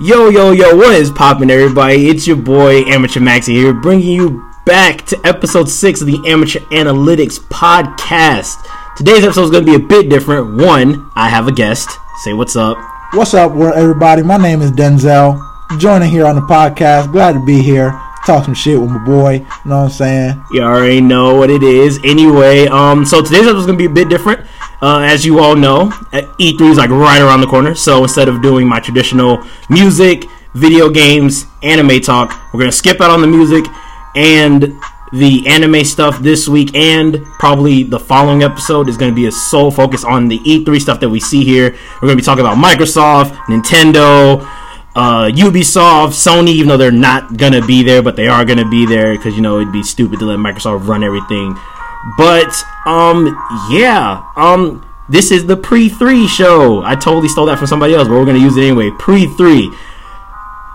Yo, yo, yo, what is poppin', everybody? It's your boy, Amateur Maxi here, bringing you back to episode 6 of the Amateur Analytics Podcast. Today's episode is going to be a bit different. One, I have a guest. Say what's up. What's up, everybody? My name is Denzel. Joining here on the podcast. Glad to be here. Talk some shit with my boy. You know what I'm saying? You already know what it is. Anyway, um, so today's episode is going to be a bit different. Uh, as you all know, E3 is like right around the corner. So instead of doing my traditional music, video games, anime talk, we're gonna skip out on the music and the anime stuff this week, and probably the following episode is gonna be a sole focus on the E3 stuff that we see here. We're gonna be talking about Microsoft, Nintendo. Uh, Ubisoft, Sony, even though they're not gonna be there, but they are gonna be there because you know it'd be stupid to let Microsoft run everything but um, yeah, um, this is the pre three show. I totally stole that from somebody else, but we're gonna use it anyway. Pre three.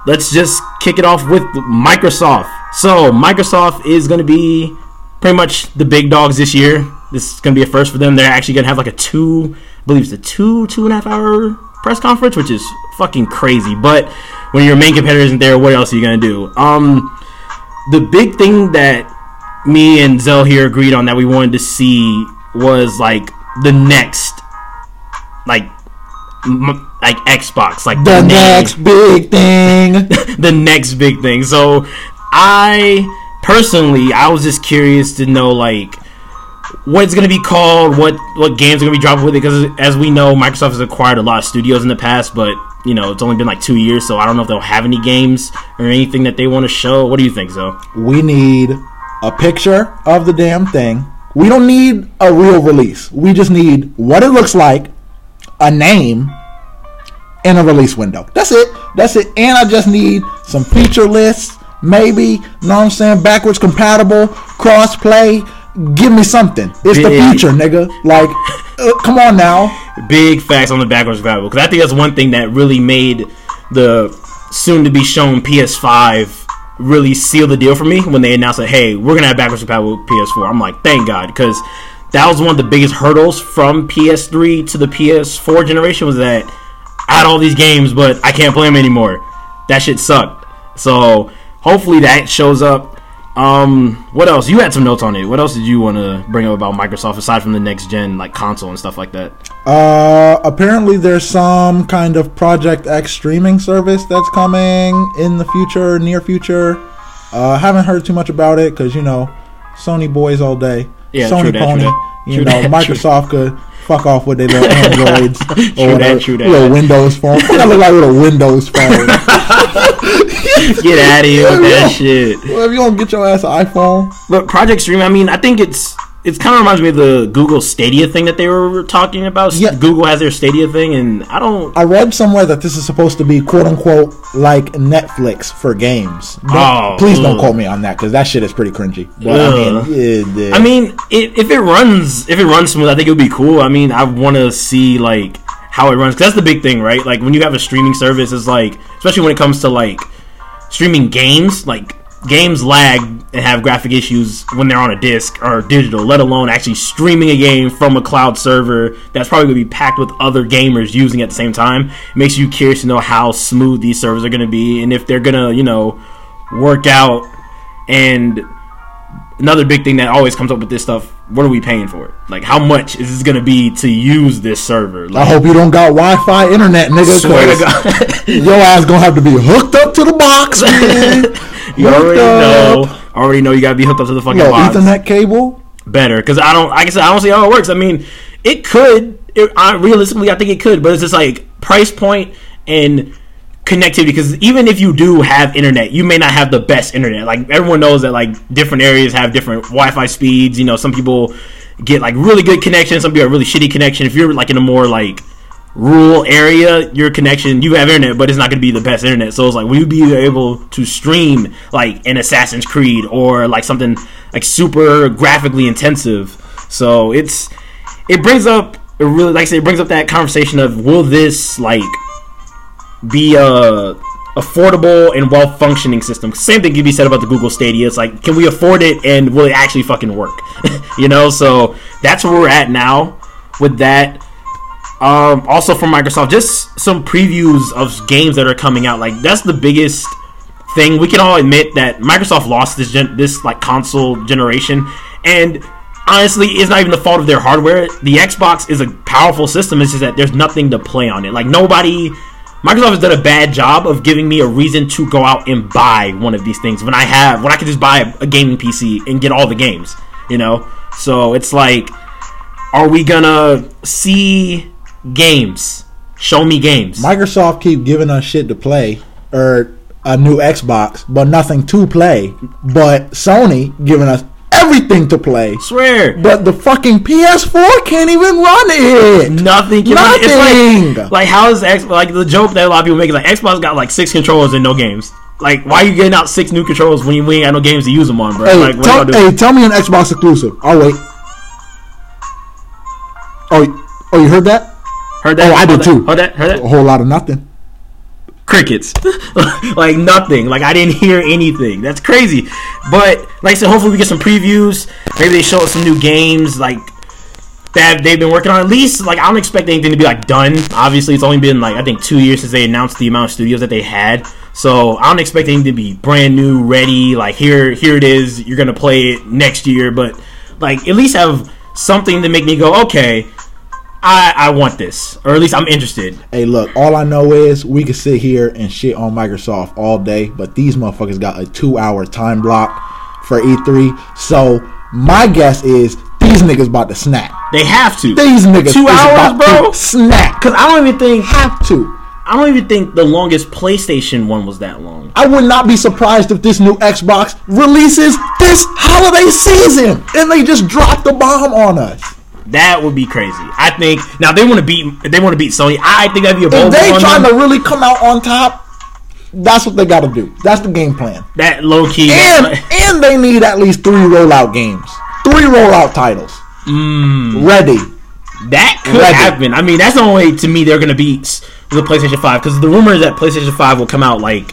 Let's just kick it off with Microsoft. So Microsoft is gonna be pretty much the big dogs this year. This is gonna be a first for them. They're actually gonna have like a two, I believe it's a two two and a half hour press conference, which is fucking crazy. But when your main competitor isn't there, what else are you gonna do? Um, the big thing that me and Zell here agreed on that we wanted to see was like the next, like, m- like Xbox, like the, the next big thing, the next big thing. So, I personally, I was just curious to know like what it's gonna be called, what what games are gonna be dropping with it, because as we know, Microsoft has acquired a lot of studios in the past, but you know it's only been like two years, so I don't know if they'll have any games or anything that they want to show. What do you think, Zoe? We need a picture of the damn thing. We don't need a real release. We just need what it looks like, a name, and a release window. That's it. That's it. And I just need some feature lists, maybe, know what I'm saying, backwards compatible, cross play. Give me something. It's Big. the future, nigga. Like, uh, come on now. Big facts on the backwards compatible. Because I think that's one thing that really made the soon to be shown PS5 really seal the deal for me when they announced that hey we're gonna have backwards compatible with PS4. I'm like thank God because that was one of the biggest hurdles from PS3 to the PS4 generation was that I had all these games but I can't play them anymore. That shit sucked. So hopefully that shows up. Um, what else? You had some notes on it. What else did you want to bring up about Microsoft aside from the next gen like console and stuff like that? Uh, apparently there's some kind of Project X streaming service that's coming in the future, near future. Uh, haven't heard too much about it because you know, Sony boys all day. Yeah, Sony that, pony. You know, that, Microsoft could fuck off with their little Androids or whatever, that, little Windows phone. I look like a little Windows phone. get out of here with that shit. Well, if you don't get your ass an iPhone. But Project Stream, I mean, I think it's it kind of reminds me of the Google Stadia thing that they were talking about. Yeah. Google has their Stadia thing, and I don't. I read somewhere that this is supposed to be quote unquote like Netflix for games. Don't, oh, please ugh. don't quote me on that because that shit is pretty cringy. But, I mean, it, I mean, it, if it runs, if it runs smooth, I think it would be cool. I mean, I want to see like how it runs because that's the big thing, right? Like when you have a streaming service, it's like especially when it comes to like streaming games, like games lag and have graphic issues when they're on a disc or digital, let alone actually streaming a game from a cloud server that's probably going to be packed with other gamers using at the same time. It makes you curious to know how smooth these servers are going to be and if they're going to, you know, work out. And another big thing that always comes up with this stuff what are we paying for it? Like, how much is this going to be to use this server? Like, I hope you don't got Wi-Fi internet, nigga. Swear to God, your ass gonna have to be hooked up to the box, man. you already up. know. Already know you gotta be hooked up to the fucking box. Ethernet cable. Better, because I don't. Like I said, I don't see how it works. I mean, it could. It, I, realistically, I think it could, but it's just like price point and connectivity because even if you do have internet you may not have the best internet like everyone knows that like different areas have different wi-fi speeds you know some people get like really good connection some people have really shitty connection if you're like in a more like rural area your connection you have internet but it's not going to be the best internet so it's like will you be able to stream like an assassin's creed or like something like super graphically intensive so it's it brings up it really like i say it brings up that conversation of will this like be a affordable and well functioning system. Same thing can be said about the Google Stadia. It's like, can we afford it and will it actually fucking work? you know, so that's where we're at now with that. Um, also from Microsoft, just some previews of games that are coming out. Like that's the biggest thing. We can all admit that Microsoft lost this gen- this like console generation, and honestly, it's not even the fault of their hardware. The Xbox is a powerful system. It's just that there's nothing to play on it. Like nobody. Microsoft has done a bad job of giving me a reason to go out and buy one of these things when I have when I can just buy a gaming PC and get all the games, you know. So it's like, are we gonna see games? Show me games. Microsoft keep giving us shit to play or a new Xbox, but nothing to play. But Sony giving us everything to play. swear. But the fucking PS4 can't even run it. Nothing. Can Nothing. It's like, like how is X? Like the joke that a lot of people make is like Xbox got like six controllers and no games. Like why are you getting out six new controllers when you ain't got no games to use them on, bro? Hey, like what tell, hey, tell me an Xbox exclusive. I'll wait. Oh, oh, you heard that? Heard that? oh, I did that? too. Heard that? Heard that? A whole lot of nothing. Crickets. like nothing. Like I didn't hear anything. That's crazy. But like I said, hopefully we get some previews. Maybe they show us some new games. Like that they've been working on. At least like I don't expect anything to be like done. Obviously, it's only been like I think two years since they announced the amount of studios that they had. So I don't expect anything to be brand new, ready. Like here, here it is. You're gonna play it next year, but like at least have something to make me go, okay, I I want this, or at least I'm interested. Hey, look, all I know is we can sit here and shit on Microsoft all day, but these motherfuckers got a two hour time block for E3. So my guess is these niggas about to snap. They have to. These niggas two hours, bro. snap. Because I don't even think Have to. I don't even think the longest PlayStation one was that long. I would not be surprised if this new Xbox releases this holiday season and they just drop the bomb on us. That would be crazy. I think now they want to beat they want to beat Sony. I think that'd be a If they trying them. to really come out on top, that's what they got to do. That's the game plan. that low key. And and they need at least three rollout games, three rollout titles, Mm. ready. that could Ready. happen. I mean, that's the only way to me they're gonna beat the PlayStation Five because the rumor is that PlayStation Five will come out like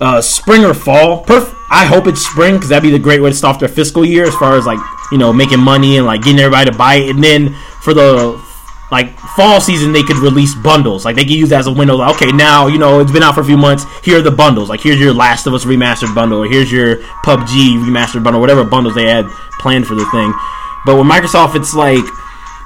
uh, spring or fall. Perf- I hope it's spring because that'd be the great way to start their fiscal year as far as like you know making money and like getting everybody to buy it. And then for the like fall season, they could release bundles. Like they could use that as a window. Like, okay, now you know it's been out for a few months. Here are the bundles. Like here's your Last of Us remastered bundle, or here's your PUBG remastered bundle, whatever bundles they had planned for the thing. But with Microsoft, it's like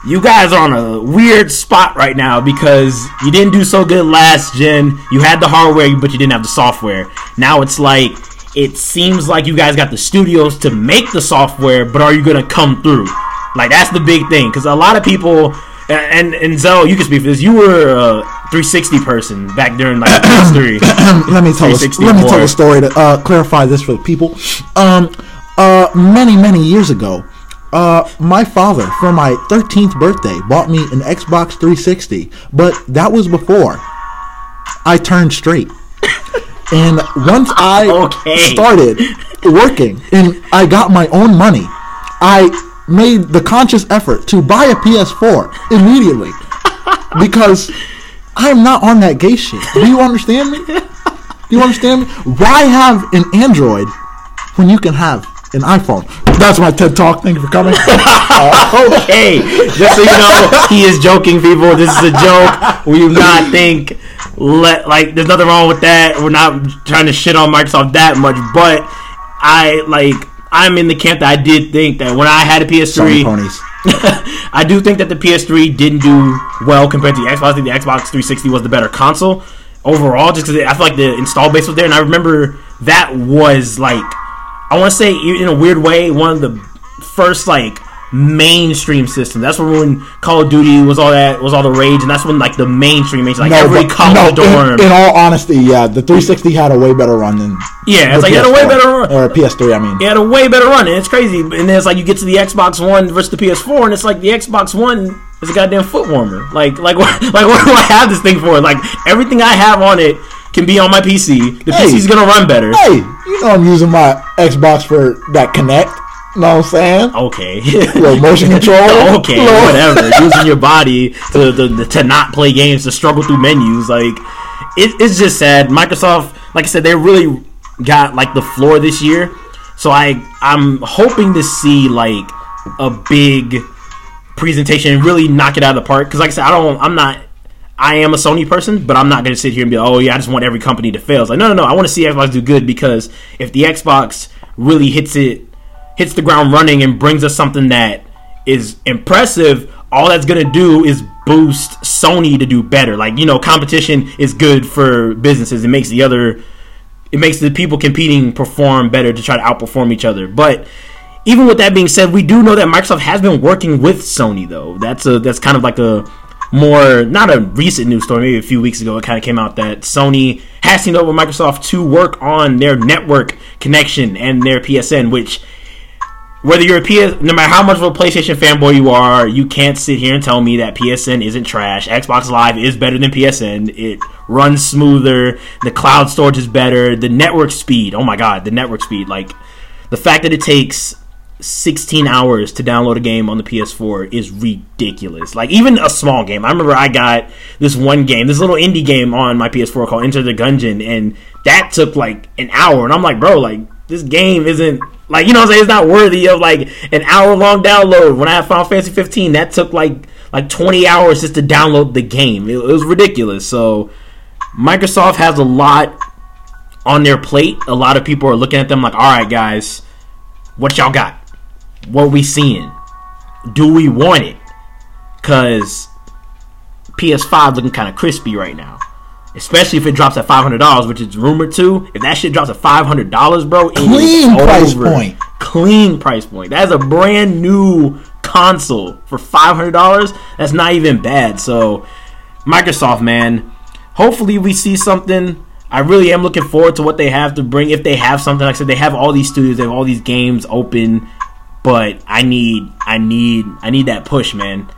you guys are on a weird spot right now because you didn't do so good last gen. You had the hardware, but you didn't have the software. Now it's like it seems like you guys got the studios to make the software, but are you gonna come through? Like that's the big thing because a lot of people. And and Zell, you can speak for this. You were a 360 person back during like PS3. let me tell a, let me tell a story to uh, clarify this for the people. Um, uh, many many years ago, uh, my father for my 13th birthday bought me an Xbox 360, but that was before I turned straight. and once I Okay. started working and I got my own money, I made the conscious effort to buy a PS4 immediately because I'm not on that gay shit. Do you understand me? Do you understand me? Why have an Android when you can have an iPhone? That's my TED Talk. Thank you for coming. okay, just so you know, he is joking, people. This is a joke. We do not think let like there's nothing wrong with that. We're not trying to shit on Microsoft that much, but I like I'm in the camp that I did think that when I had a PS3, ponies. I do think that the PS3 didn't do well compared to the Xbox. I think the Xbox 360 was the better console overall, just because I feel like the install base was there, and I remember that was like I want to say in a weird way one of the first like mainstream systems. That's when Call of Duty was all that was all the rage, and that's when like the mainstream, like every but- college no, dorm. In, in all honesty, yeah, the 360 had a way better run than Yeah, it's like it had a way better run. or a PS3. I mean, It had a way better run, and it's crazy. And then it's like you get to the Xbox One versus the PS4, and it's like the Xbox One is a goddamn foot warmer. Like, like, what, like, what do I have this thing for? Like, everything I have on it can be on my PC. The Hey. PC's gonna run better. hey, you know I'm using my Xbox for that Kinect. Know what I'm saying? Okay. Little motion control. okay, whatever. Using your body to, to to not play games, to struggle through menus, like it, it's just sad. Microsoft, like I said, they really got like the floor this year. So I I'm hoping to see like a big presentation and really knock it out of the park. Because like I said, I don't. I'm not. I am a Sony person, but I'm not going to sit here and be, like, oh yeah, I just want every company to fail. It's like, no, no, no. I want to see Xbox do good because if the Xbox really hits it, hits the ground running and brings us something that is impressive, all that's going to do is boost Sony to do better. Like you know, competition is good for businesses. It makes the other, it makes the people competing perform better to try to outperform each other. But even with that being said, we do know that Microsoft has been working with Sony though. That's a that's kind of like a more not a recent news story. Maybe a few weeks ago, it kind of came out that Sony has teamed up with Microsoft to work on their network connection and their PSN, which whether you're a PS, no matter how much of a PlayStation fanboy you are, you can't sit here and tell me that PSN isn't trash. Xbox Live is better than PSN. It runs smoother. The cloud storage is better. The network speed. Oh my god, the network speed. Like the fact that it takes 16 hours to download a game on the PS4 is ridiculous. Like even a small game. I remember I got this one game, this little indie game on my PS4 called Enter the Gungeon, and that took like an hour. And I'm like, bro, like this game isn't like you know what I'm saying. It's not worthy of like an hour long download. When I had Final Fantasy 15, that took like like 20 hours just to download the game. It, it was ridiculous. So Microsoft has a lot on their plate. A lot of people are looking at them like, all right, guys, what y'all got? What we seeing? Do we want it? Cause PS5 looking kind of crispy right now. Especially if it drops at five hundred dollars, which is rumored to. If that shit drops at five hundred dollars, bro, Clean price over. point. Clean price point. That's a brand new console for five hundred dollars. That's not even bad. So, Microsoft, man, hopefully we see something. I really am looking forward to what they have to bring. If they have something, like I said, they have all these studios, they have all these games open. But I need, I need, I need that push, man.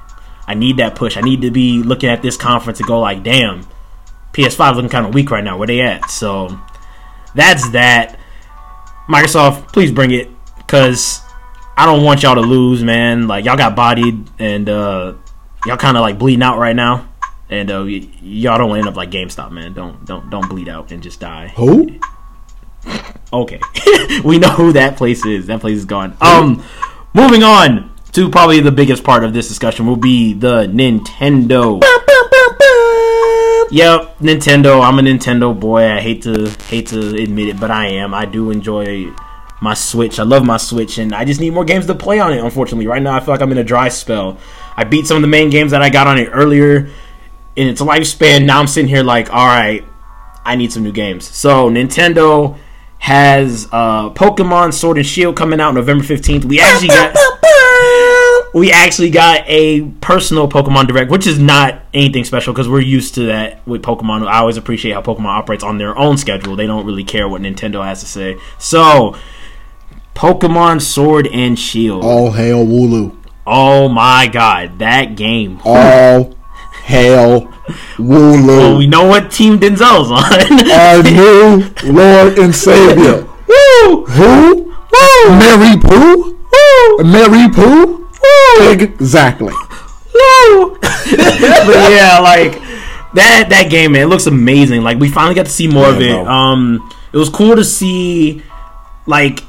I need that push. I need to be looking at this conference and go like, damn, PS5 looking kind of weak right now. Where they at? So that's that. Microsoft, please bring it because I don't want y'all to lose, man. Like y'all got bodied and uh, y'all kind of like bleeding out right now, and uh, y- y'all don't end up like GameStop, man. Don't don't don't bleed out and just die. Who? Okay, we know who that place is. That place is gone. Um, moving on to probably the biggest part of this discussion will be the Nintendo. Yep, Nintendo. I'm a Nintendo boy. I hate to hate to admit it, but I am. I do enjoy my Switch. I love my Switch, and I just need more games to play on it. Unfortunately, right now I feel like I'm in a dry spell. I beat some of the main games that I got on it earlier in its lifespan. Now I'm sitting here like, all right, I need some new games. So Nintendo has uh, Pokemon Sword and Shield coming out November 15th. We actually got we actually got a personal Pokemon Direct, which is not anything special because we're used to that with Pokemon. I always appreciate how Pokemon operates on their own schedule. They don't really care what Nintendo has to say. So, Pokemon Sword and Shield. All hail Wooloo. Oh my god, that game. All hail Well, we know what team Denzel's on. Our new Lord and Savior. Woo! Who? Woo! Mary Pooh? Woo! Mary Pooh? Woo! Exactly. Woo! but yeah, like that that game, man, it looks amazing. Like we finally got to see more of it. bro. Um, it was cool to see, like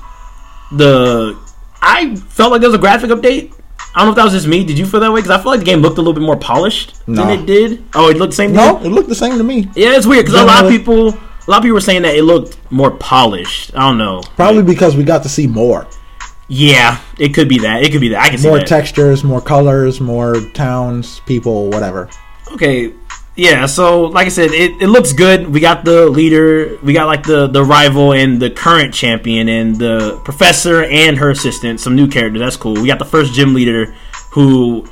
the. I felt like there was a graphic update. I don't know if that was just me. Did you feel that way? Because I feel like the game looked a little bit more polished No. than it did. Oh, it looked the same. to No, it looked the same to me. Yeah, it's weird because a lot of people, a lot of people were saying that it looked more polished. I don't know. Probably because we got to see more. Yeah, it could be that. It could be that. I can see More textures, more colors, more towns, people, whatever. Okay. Yeah, so like I said, it, it looks good. We got the leader, we got like the the rival and the current champion and the professor and her assistant, some new characters. That's cool. We got the first gym leader who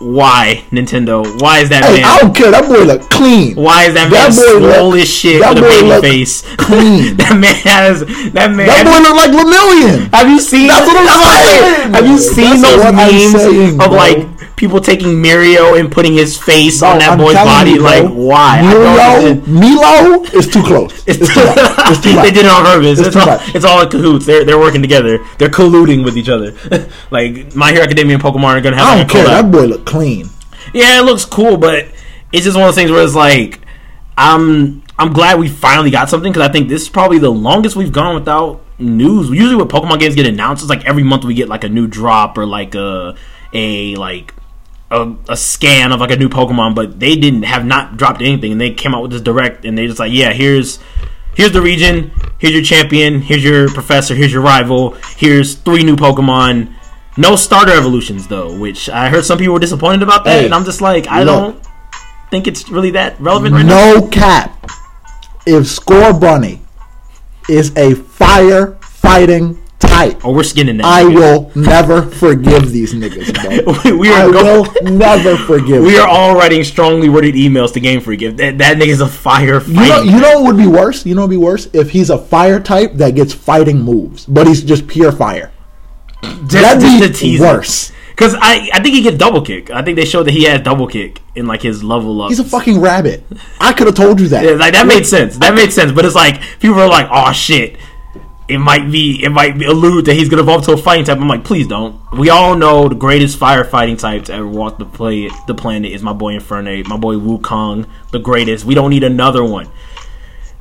why Nintendo? Why is that Hey, man? I don't care. That boy look clean. Why is that, That man boy look- as shit that with a baby face? clean. that man has that man. That boy look like Lemillion. have you seen? That's what I'm saying. Have you seen That's those memes saying, of bro. like people taking Mario and putting his face Bro, on that I'm boy's body? you, like why? Don't Milo, is too close. It's, It's too. It's too they did it on purpose. It's, too all, it's all in cahoots. They're they're working together. They're colluding with each other. like My Hero Academia and Pokemon are gonna have. I don't care. collab. That boy look clean. Yeah, it looks cool, but it's just one of those things where it's like, I'm I'm glad we finally got something because I think this is probably the longest we've gone without news. Usually, when Pokemon games get announced, it's like every month we get like a new drop or like a a like a, a scan of like a new Pokemon, but they didn't have not dropped anything, and they came out with this direct, and they just like, yeah, here's here's the region, here's your champion, here's your professor, here's your rival, here's three new Pokemon. No starter evolutions though, which I heard some people were disappointed about that, Hey, and I'm just like, I don't think it's really that relevant right now. No cap. If Scorbunny is a fire fighting type, Oh, we're skinning that. I nigga. will never forgive these niggas, bro. we, we I are go- will never forgive. we them. are all writing strongly worded emails to Game Freak. If that, that nigga's a fire You know, you know what would be worse? You know what would be worse? If he's a fire type that gets fighting moves, but he's just pure fire. just, That'd just be worse. Because I, I think he gets double kick. I think they showed that he has double kick in like his level up. He's a fucking rabbit. I could have told you that. Yeah, like that made sense. That made sense. But it's like people are like, "Oh shit." It might be, it might be allude that he's gonna evolve to a fighting type. I'm like, please don't. We all know the greatest firefighting type to ever walk the play the planet is my boy Infernape, my boy Wukong, the greatest. We don't need another one.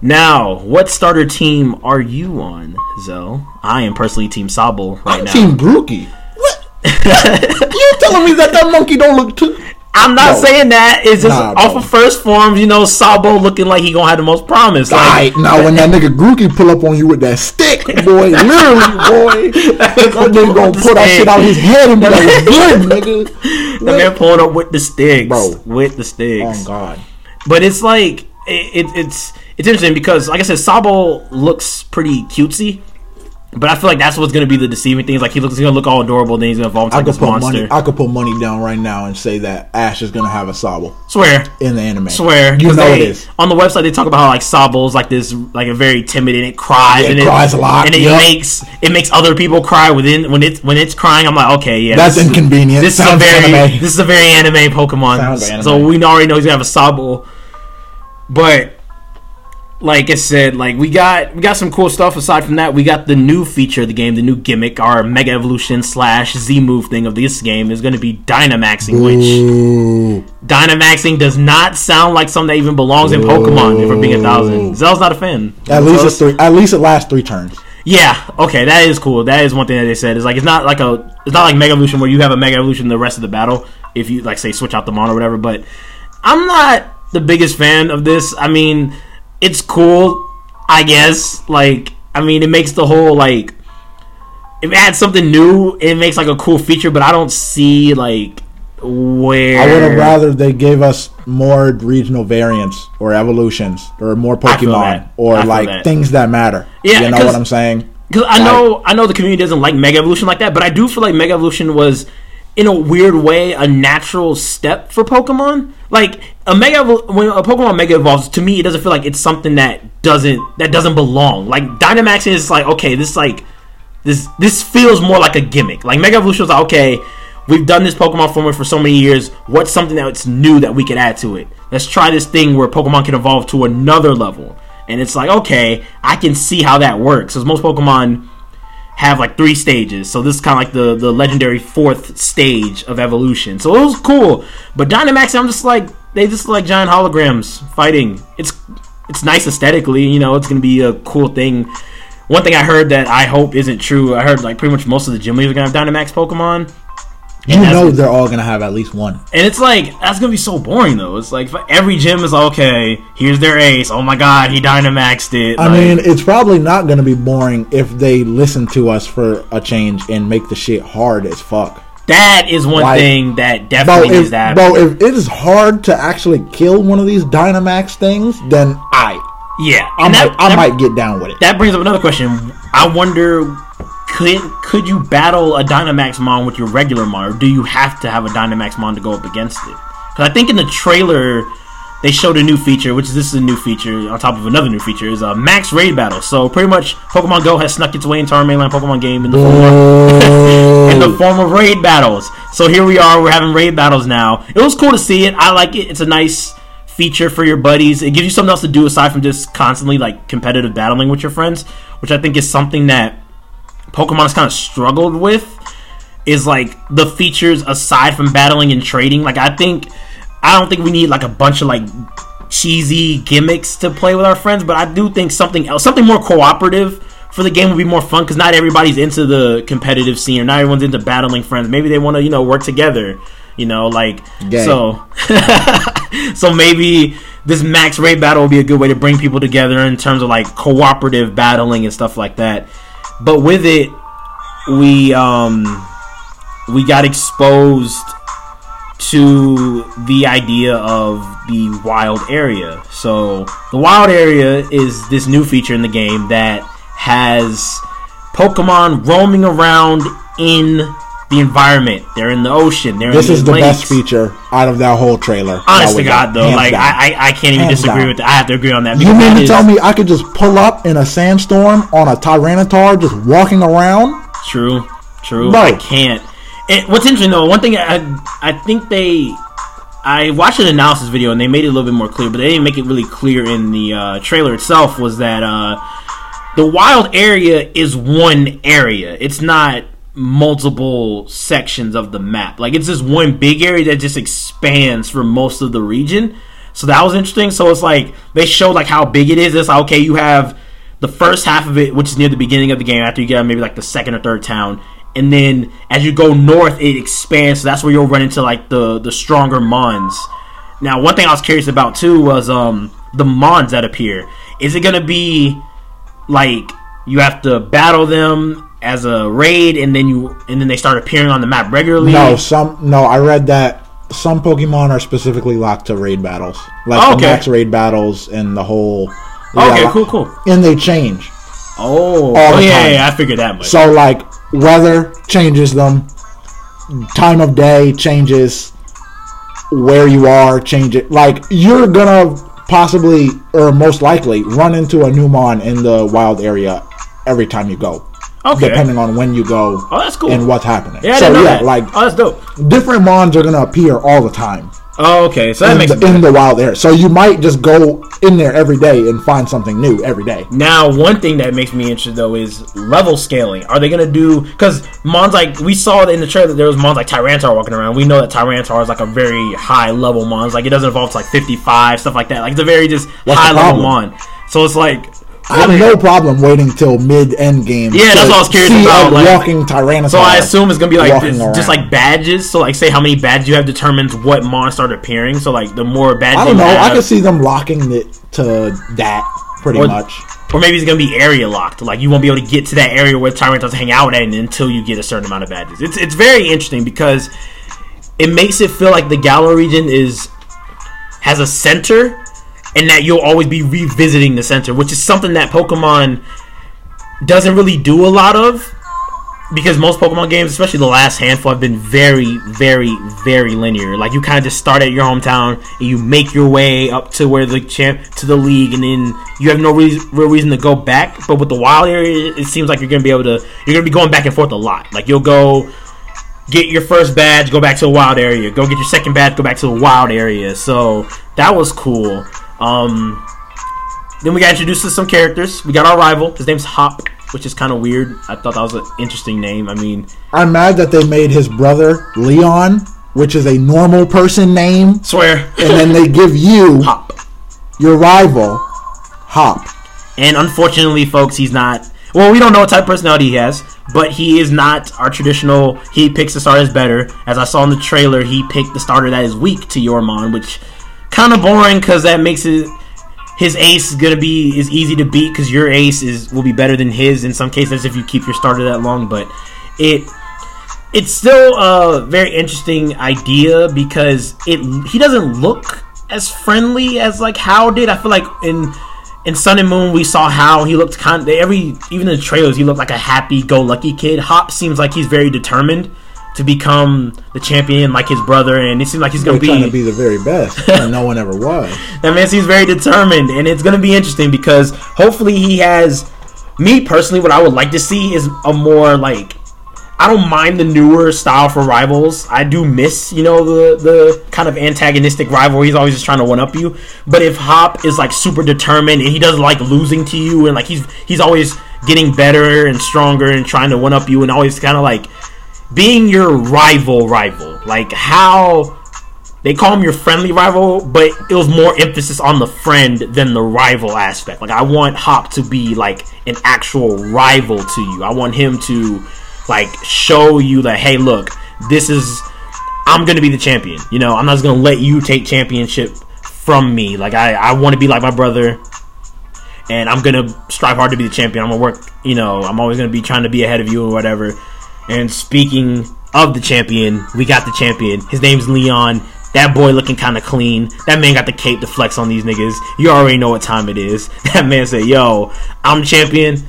Now, what starter team are you on, Zell? I am personally Team Sobble right I'm now. Team Grookey. What? you telling me that that monkey don't look too? I'm not No. saying that. It's just Nah, off bro. of first forms, you know, Sobble looking like he gonna have the most promise. Like, Alright, now when that nigga Grookey pull up on you with that stick, boy, literally, boy, that nigga gonna pull that shit out his head and be like, good, nigga." the man pulling up with the sticks, Bro. with the sticks. Oh God. But it's like it, it, it's it's interesting because, like I said, Sobble looks pretty cutesy. But I feel like that's what's gonna be the deceiving thing. Is like he looks he's gonna look all adorable, then he's gonna evolve into like this put monster. money. I could put money down right now and say that Ash is gonna have a Sobble Swear, in the anime. swear. you know they, it is. On the website, they talk about how like Sobble's like this, like a very timid and it cries Yeah, and it cries a lot, and it yep. makes it makes other people cry within when it's when it's crying. I'm like, okay, yeah, That's this inconvenient. This is a very anime. this is a very anime Pokemon. Sounds anime. So we already know he's gonna have a Sobble. But like I said, like we got we got some cool stuff. Aside from that, we got the new feature of the game, the new gimmick, our Mega Evolution slash Z move thing of this game is going to be Dynamaxing, which Dynamaxing does not sound like something that even belongs in Pokemon. If we're being a thousand, Zell's not a fan. At least So it's three. At least it lasts three turns. yeah, okay, that is cool. That is one thing that they said. It's like it's not like a it's not like Mega Evolution where you have a Mega Evolution the rest of the battle if you like say switch out the mon or whatever. But I'm not the biggest fan of this. I mean, it's cool, I guess. Like, I mean, it makes the whole like if it adds something new, it makes like a cool feature. But I don't see like where I would have rather they gave us more regional variants or evolutions or more Pokemon or I like that. things that matter. Yeah, you know what I'm saying. Because I know, I know the community doesn't like Mega Evolution like that, but I do feel like Mega Evolution was, in a weird way, a natural step for Pokemon. Like a Mega, when a Pokemon Mega evolves, to me, it doesn't feel like it's something that doesn't that doesn't belong. Like Dynamax is like, okay, this like this this feels more like a gimmick. Like Mega Evolution was like, okay, we've done this Pokemon formula for so many years. What's something that's new that we could add to it? Let's try this thing where Pokemon can evolve to another level. And it's like, okay, I can see how that works. Because most Pokemon have like three stages. So this is kind of like the, the legendary fourth stage of evolution. So it was cool. But Dynamax, I'm just like, they just like giant holograms fighting. It's it's nice aesthetically, you know, it's to be a cool thing. One thing I heard that I hope isn't true, I heard like pretty much most of the gym leaders are to have Dynamax Pokemon. You that's- know they're all gonna have at least one. And it's like that's gonna be so boring though. It's like every gym is okay. Here's their ace. Oh my god, he Dynamaxed it. I Like, mean, it's probably not gonna be boring if they listen to us for a change and make the shit hard as fuck. that is one like- thing that Bro, definitely if, needs that. bro, if it is hard to actually kill one of these Dynamax things, then I, yeah, I might, that, I that- might get down with it. That brings up another question. I wonder, could could you battle a Dynamax Mon with your regular Mon, or do you have to have a Dynamax Mon to go up against it? Because I think in the trailer they showed a new feature, which is this is a new feature on top of another new feature, is a max raid battle. So pretty much, Pokemon Go has snuck its way into our mainline Pokemon game in the form of, in the form of raid battles. So here we are, we're having raid battles now. It was cool to see it. I like it. It's a nice feature for your buddies. It gives you something else to do aside from just constantly like competitive battling with your friends, which I think is something that Pokemon has kind of struggled with. Is like the features aside from battling and trading. Like I think I don't think we need like a bunch of like cheesy gimmicks to play with our friends, but I do think something else, something more cooperative for the game would be more fun because not everybody's into the competitive scene or not everyone's into battling friends. Maybe they want to you know work together. You know, like so. so maybe this max raid battle will be a good way to bring people together in terms of like cooperative battling and stuff like that. But with it, we um we got exposed to the idea of the wild area. So the wild area is this new feature in the game that has Pokemon roaming around in the environment. They're in the ocean. They're This is the lakes. best feature out of that whole trailer. Honest to God, though, like. I, I, I can't even Hands disagree down. with that. I have to agree on that. You mean to is tell me I could just pull up in a sandstorm on a Tyranitar just walking around? True, true. Bro. I can't. And what's interesting though, one thing I I think they. I watched an analysis video and they made it a little bit more clear, but they didn't make it really clear in the uh, trailer itself. Was that uh, the wild area is one area? It's not multiple sections of the map. Like it's just one big area that just expands for most of the region. So that was interesting. So it's like they showed like how big it is. It's like okay, you have the first half of it, which is near the beginning of the game, after you get maybe like the second or third town, and then as you go north, it expands. So that's where you'll run into like the the stronger mons. Now, one thing I was curious about too was um the mons that appear. Is it gonna be like you have to battle them as a raid, and then you and then they start appearing on the map regularly? No, some no. I read that some Pokemon are specifically locked to raid battles, like Oh, the max raid battles and the whole. Okay, Yeah, cool, cool. And they change. Oh, oh yeah, yeah, I figured that much. So like weather changes them, time of day changes, where you are change it. Like you're gonna possibly or most likely run into a new mon in the wild area every time you go. Okay. Depending on when you go Oh, that's cool. and what's happening. yeah, I so yeah, that. like oh, that's dope. different mons are gonna appear all the time Oh, okay, so that in makes the, in the wild area. So you might just go in there every day and find something new every day. Now, one thing that makes me interested though is level scaling. Are they gonna do because Mons like we saw in the trailer there was Mons like Tyranitar walking around. We know that Tyranitar is like a very high level Mons. Like it doesn't evolve to like fifty five stuff like that. Like it's a very just What's high level? Mon. So it's like I have no problem waiting till mid end game. Yeah, that's what I was curious see about, like- walking Tyrannosaurus. So I assume it's gonna be like this, just like badges. So like say how many badges you have determines what Mon start appearing. So like the more badges I don't know. I have, could see them locking it to that pretty Or- much. or maybe it's gonna be area locked. Like you won't be able to get to that area where Tyranitar's hang out at until you get a certain amount of badges. It's it's very interesting because it makes it feel like the Galar region is has a center, and that you'll always be revisiting the center, which is something that Pokemon doesn't really do a lot of. Because most Pokemon games, especially the last handful, have been very, very, very linear. Like you kind of just start at your hometown and you make your way up to where the champ to the league, and then you have no reason, real reason to go back. But with the wild area, it seems like you're gonna be able to. You're gonna be going back and forth a lot. Like you'll go get your first badge, go back to a wild area. Go get your second badge, go back to a wild area. So that was cool. Um, then we got introduced to some characters. We got our rival. His name's Hop, which is kind of weird. I thought that was an interesting name. I mean, I'm mad that they made his brother Leon, which is a normal person name, swear and then they give you Hop. your rival Hop. And unfortunately, folks, he's not. Well, we don't know what type of personality he has, but he is not our traditional. He picks the starters better. As I saw in the trailer, he picked the starter that is weak to Yormon, which kind of boring because that makes it his ace is gonna be is easy to beat because your ace is will be better than his in some cases if you keep your starter that long. But it it's still a very interesting idea because it he doesn't look as friendly as like How did. I feel like in in Sun and Moon we saw how he looked kind Of, every even in the trailers he looked like a happy go lucky kid. Hop seems like he's very determined to become the champion like his brother and it seems like he's They're gonna trying to be the very best, and no one ever was. that man seems very determined, and it's going to be interesting because hopefully he has. Me personally, what I would like to see is a more like. I don't mind the newer style for rivals. I do miss, you know, the the kind of antagonistic rival where he's always just trying to one up you. But if Hop is like super determined and he doesn't like losing to you, and like he's he's always getting better and stronger and trying to one up you, and always kind of like being your rival rival, like how they call him your friendly rival, but it was more emphasis on the friend than the rival aspect. Like I want hop to be like an actual rival to you. I want him to like show you that hey, look, this is I'm gonna be the champion. You know, I'm not just gonna let you take championship from me. Like I, I want to be like my brother, and I'm gonna strive hard to be the champion. I'm gonna work. You know, I'm always gonna be trying to be ahead of you or whatever. And speaking of the champion, we got the champion. His name's Leon. That boy looking kind of clean. That man got the cape to flex on these niggas. You already know what time it is. That man said, "Yo, I'm champion.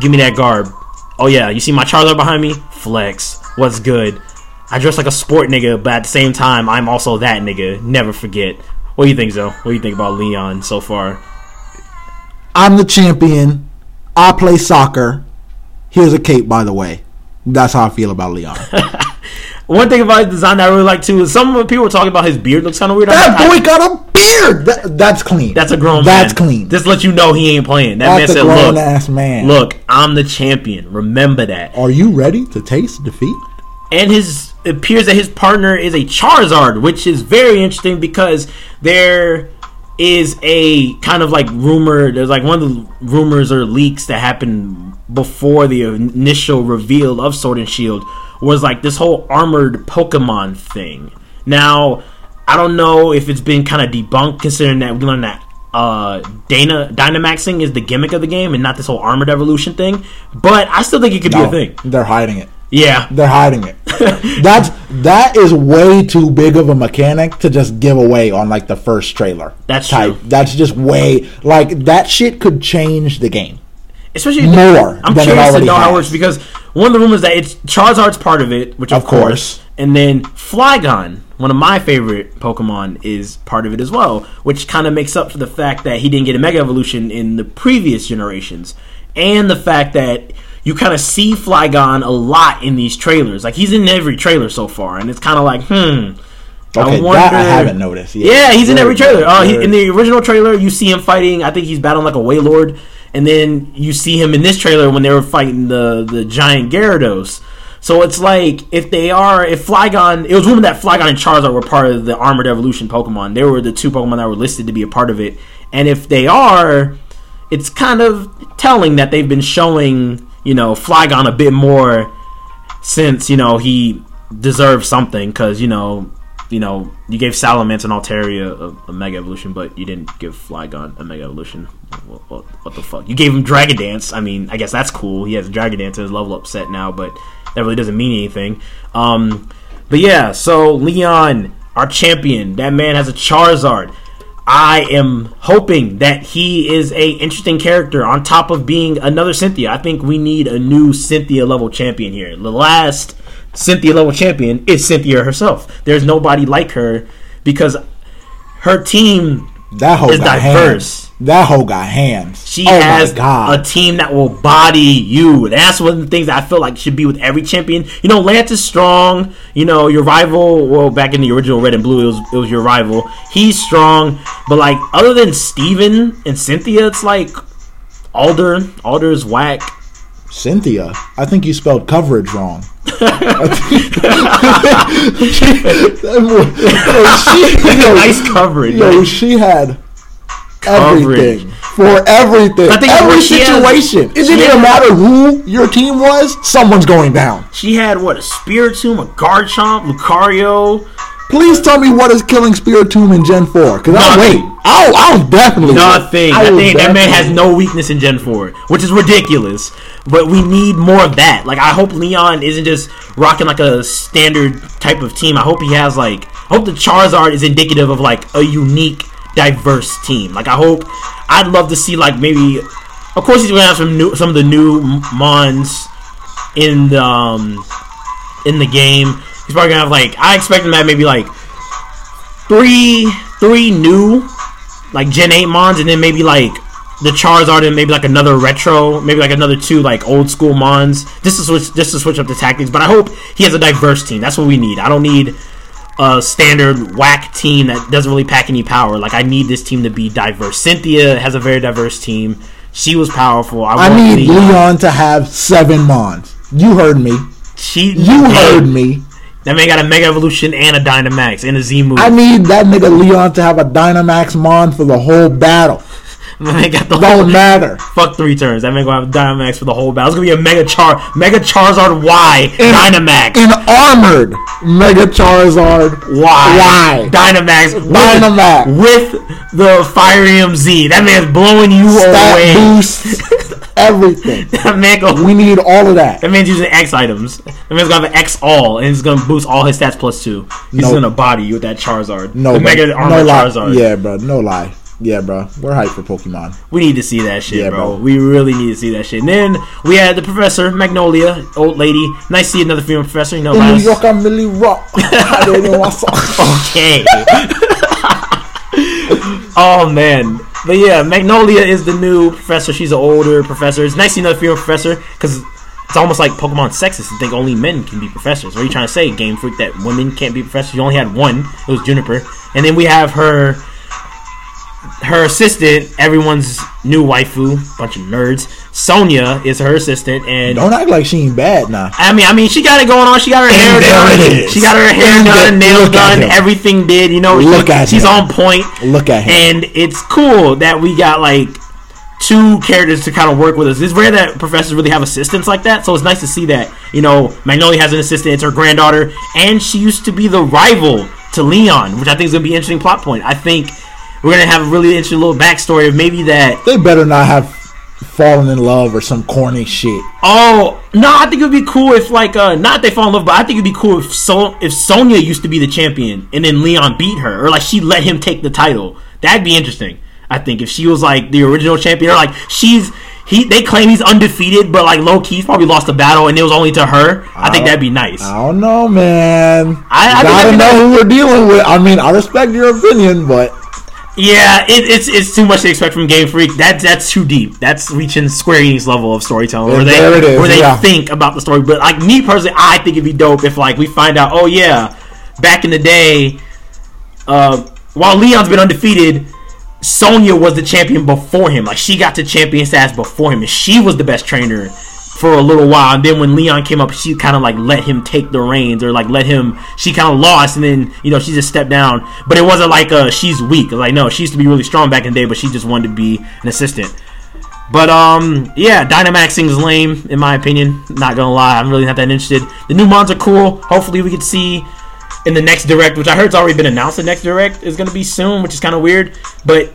Give me that garb." Oh yeah, you see my Charizard behind me? Flex. What's good? I dress like a sport nigga, but at the same time, I'm also that nigga. Never forget. What do you think, Zoe? What do you think about Leon so far? I'm the champion. I play soccer. Here's a cape, by the way. That's how I feel about Leon. One thing about his design that I really like too is some of the people were talking about his beard looks kind of weird. that I- boy got a beard. That, that's clean. that's a grown man. That's man. clean. Just let you know he ain't playing. That That's a man said, grown "Look, ass man. look, I'm the champion. Remember that." Are you ready to taste defeat? and his it appears that his partner is a Charizard, which is very interesting because there is a kind of like rumor. There's like one of the rumors or leaks that happened before the initial reveal of Sword and Shield was like this whole armored Pokemon thing. Now, I don't know if it's been kind of debunked, considering that we learned that uh, Dana Dynamaxing is the gimmick of the game and not this whole armored evolution thing. But I still think it could be a thing. they're hiding it. Yeah, They're hiding it. That's that is way too big of a mechanic to just give away on like the first trailer. That's type. true. That's just way like that shit could change the game. Especially More I'm curious to know how it works because one of the rumors that it's Charizard's part of it, which of, Of course, course. and then Flygon, one of my favorite Pokemon, is part of it as well, which kind of makes up for the fact that he didn't get a Mega Evolution in the previous generations, and the fact that you kind of see Flygon a lot in these trailers. Like he's in every trailer so far, and it's kind of like, hmm. Okay, that I haven't noticed. Yeah, he's in every trailer. Uh, he, in the original trailer, you see him fighting. I think he's battling like a Wailord, and then you see him in this trailer when they were fighting the the giant Gyarados. So it's like if they are, if Flygon, it was rumored that Flygon and Charizard were part of the Armored Evolution Pokemon. They were the two Pokemon that were listed to be a part of it, and if they are, it's kind of telling that they've been showing you know Flygon a bit more since you know he deserves something because you know you know you gave Salamence and Altaria a, a Mega Evolution, but you didn't give Flygon a Mega Evolution. What, what, what the fuck? You gave him Dragon Dance. I mean, I guess that's cool. He has Dragon Dance and his level up set now, but that really doesn't mean anything. Um, but yeah, so Leon, our champion, that man has a Charizard. I am hoping that he is a interesting character on top of being another Cynthia. I think we need a new Cynthia level champion here. The last Cynthia level champion is Cynthia herself. There's nobody like her because her team That hoe is diverse. hands. That hoe got hands. she oh has a team that will body you. That's one of the things that I feel like should be with every champion. You know, Lance is strong. You know, your rival. Well, back in the original Red and Blue, it was it was your rival. He's strong, but like other than Steven and Cynthia, it's like Alder. Alder's whack. Cynthia, I think you spelled coverage wrong. Nice coverage. yo, right? she had Coverage. for everything. I think Every what she has- situation. it didn't even matter who your team was. Someone's going down. She had what a Spiritomb, a Garchomp, Lucario. Please tell me what is killing Spiritomb in Gen Four, because I'll wait. I'll, I'll definitely. Nothing. I That, will thing, that man has no weakness in Gen 4, which is ridiculous. But we need more of that. Like, I hope Leon isn't just rocking like a standard type of team. I hope he has, like, I hope the Charizard is indicative of, like, a unique, diverse team. Like, I hope, I'd love to see, like, maybe, of course, he's to have some new, some of the new Mons in the, um, in the game. He's probably to have, like, I expect him to have maybe, like, three, three new like Gen 8 Mons and then maybe like the Charizard and maybe like another retro, maybe like another two like old school Mons. Just to switch just to switch up the tactics. But I hope he has a diverse team. That's what we need. I don't need a standard whack team that doesn't really pack any power. Like I need this team to be diverse. Cynthia has a very diverse team. She was powerful. I, I need Leon. Leon to have seven Mons. You heard me. She You hey, heard me. That man got a Mega Evolution and a Dynamax and a Z move. I need that nigga Leon to have a Dynamax Mon for the whole battle. That man got the Don't whole matter. fuck three turns. That man gonna have Dynamax for the whole battle. It's gonna be a Mega Char, Mega Charizard Y Dynamax An armored Mega Charizard. Y Y. Dynamax Dynamax. with the Firium Z. That man's blowing you Stat away. boost. Everything. That man go. We need all of that. That man's using X items. That man's gonna have an X all, and he's gonna boost all his stats plus two. He's No. gonna body you with that Charizard. No, the. Mega no Armor lie. Charizard. Yeah, bro. No lie. Yeah, bro. We're hyped for Pokemon. We need to see that shit, Yeah, bro. bro. We really need to see that shit. And then we had the professor, Magnolia, old lady. Nice to see another female professor. You know, In New York, I'm Millie Rock. I don't know what's up. okay. oh man, but yeah, Magnolia is the new professor. She's an older professor. It's nice to know a female professor because it's almost like Pokemon sexist to think only men can be professors. What are you trying to say, Game Freak? That women can't be professors? You only had one. It was Juniper, and then we have her. Her assistant, everyone's new waifu, bunch of nerds. Sonia is her assistant, and Don't act like she ain't bad now. I mean, I mean, she got it going on. She got her hair done. She got her hair And done, nails done, everything did. You know, Look she- at she's him. on point. Look at him. And it's cool that we got like two characters to kind of work with us. It's rare that professors really have assistants like that, so it's nice to see that. You know, Magnolia has an assistant. It's her granddaughter, and she used to be the rival to Leon, which I think is gonna be an interesting plot point. I think we're gonna have a really interesting little backstory of maybe that They better not have fallen in love or some corny shit. Oh no, I think it would be cool if like uh not they fall in love, but I think it'd be cool if so if Sonia used to be the champion and then Leon beat her, or like she let him take the title. That'd be interesting. I think if she was like the original champion, or like she's he they claim he's undefeated, but like low key he's probably lost the battle and it was only to her. I think that'd be nice. I don't know, man. I- I gotta know nice. who we're dealing with. I mean, I respect your opinion, but Yeah, it, it's it's too much to expect from Game Freak. That's that's too deep. That's reaching Square Enix level of storytelling, where they There it is, where they yeah. think about the story. But like me personally, I think it'd be dope if like we find out, oh yeah, back in the day, uh, while Leon's been undefeated, Sonia was the champion before him. Like she got to champion status before him, and she was the best trainer for a little while. And then when Leon came up, she kind of like let him take the reins, or like let him. She kind of lost, and then you know she just stepped down. But it wasn't like uh she's weak. Like no, she used to be really strong back in the day, but she just wanted to be an assistant. But um, yeah, Dynamaxing is lame in my opinion. Not gonna lie, I'm really not that interested. The new mods are cool. Hopefully, we can see in the next direct, which I heard it's already been announced. The next direct is gonna be soon, which is kind of weird. But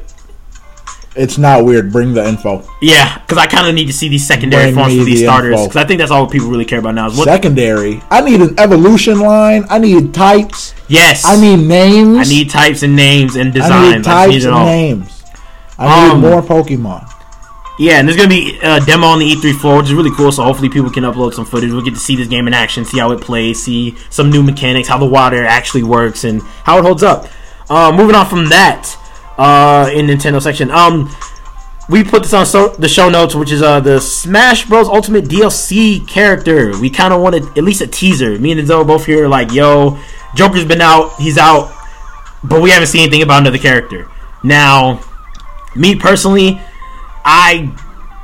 it's not weird. Bring the info. yeah, because I kind of need to see these secondary Bring forms for these the starters. Because I think that's all people really care about now. Is what? Secondary. I need an evolution line. I need types. yes, I need names. I need types and names and I designs. I, just types need it and names. I need Um, more Pokemon. Yeah, and there's gonna be a demo on the E3 floor, which is really cool. So hopefully people can upload some footage. We'll get to see this game in action, see how it plays, see some new mechanics, how the water actually works, and how it holds up. Uh, moving on from that, uh, in Nintendo section, um, we put this on so- the show notes, which is uh the Smash Bros. Ultimate DLC character. We kind of wanted at least a teaser. Me and are both here, like, yo, Joker's been out, he's out, but we haven't seen anything about another character. Now, me personally, I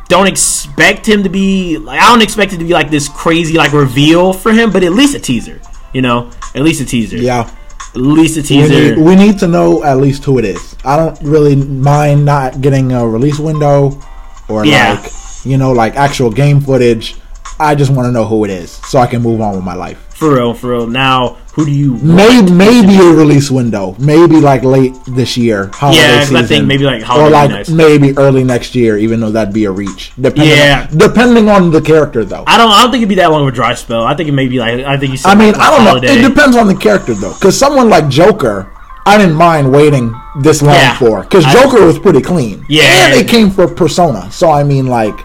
don't expect him to be like I don't expect it to be like this crazy like reveal for him, but at least a teaser. You know, at least a teaser. Yeah. At least a We teaser. need, we need to know at least who it is. I don't really mind not getting a release window or Yeah. like you know like actual game footage. I just want to know who it is so I can move on with my life. For real, for real. Now, who do you? Maybe maybe a release window. Maybe like late this year. Holiday Yeah, 'cause I think maybe, like, or holiday would like maybe early next year. Even though that'd be a reach. Depending Yeah. on, depending on the character though. I don't. I don't think it'd be that long of a dry spell. I think it may be like. I think you. Said I mean, like, I don't holiday. know. It depends on the character though, because someone like Joker, I didn't mind waiting this long Yeah. for, because Joker was pretty clean. Yeah. and it came for Persona, so I mean, like,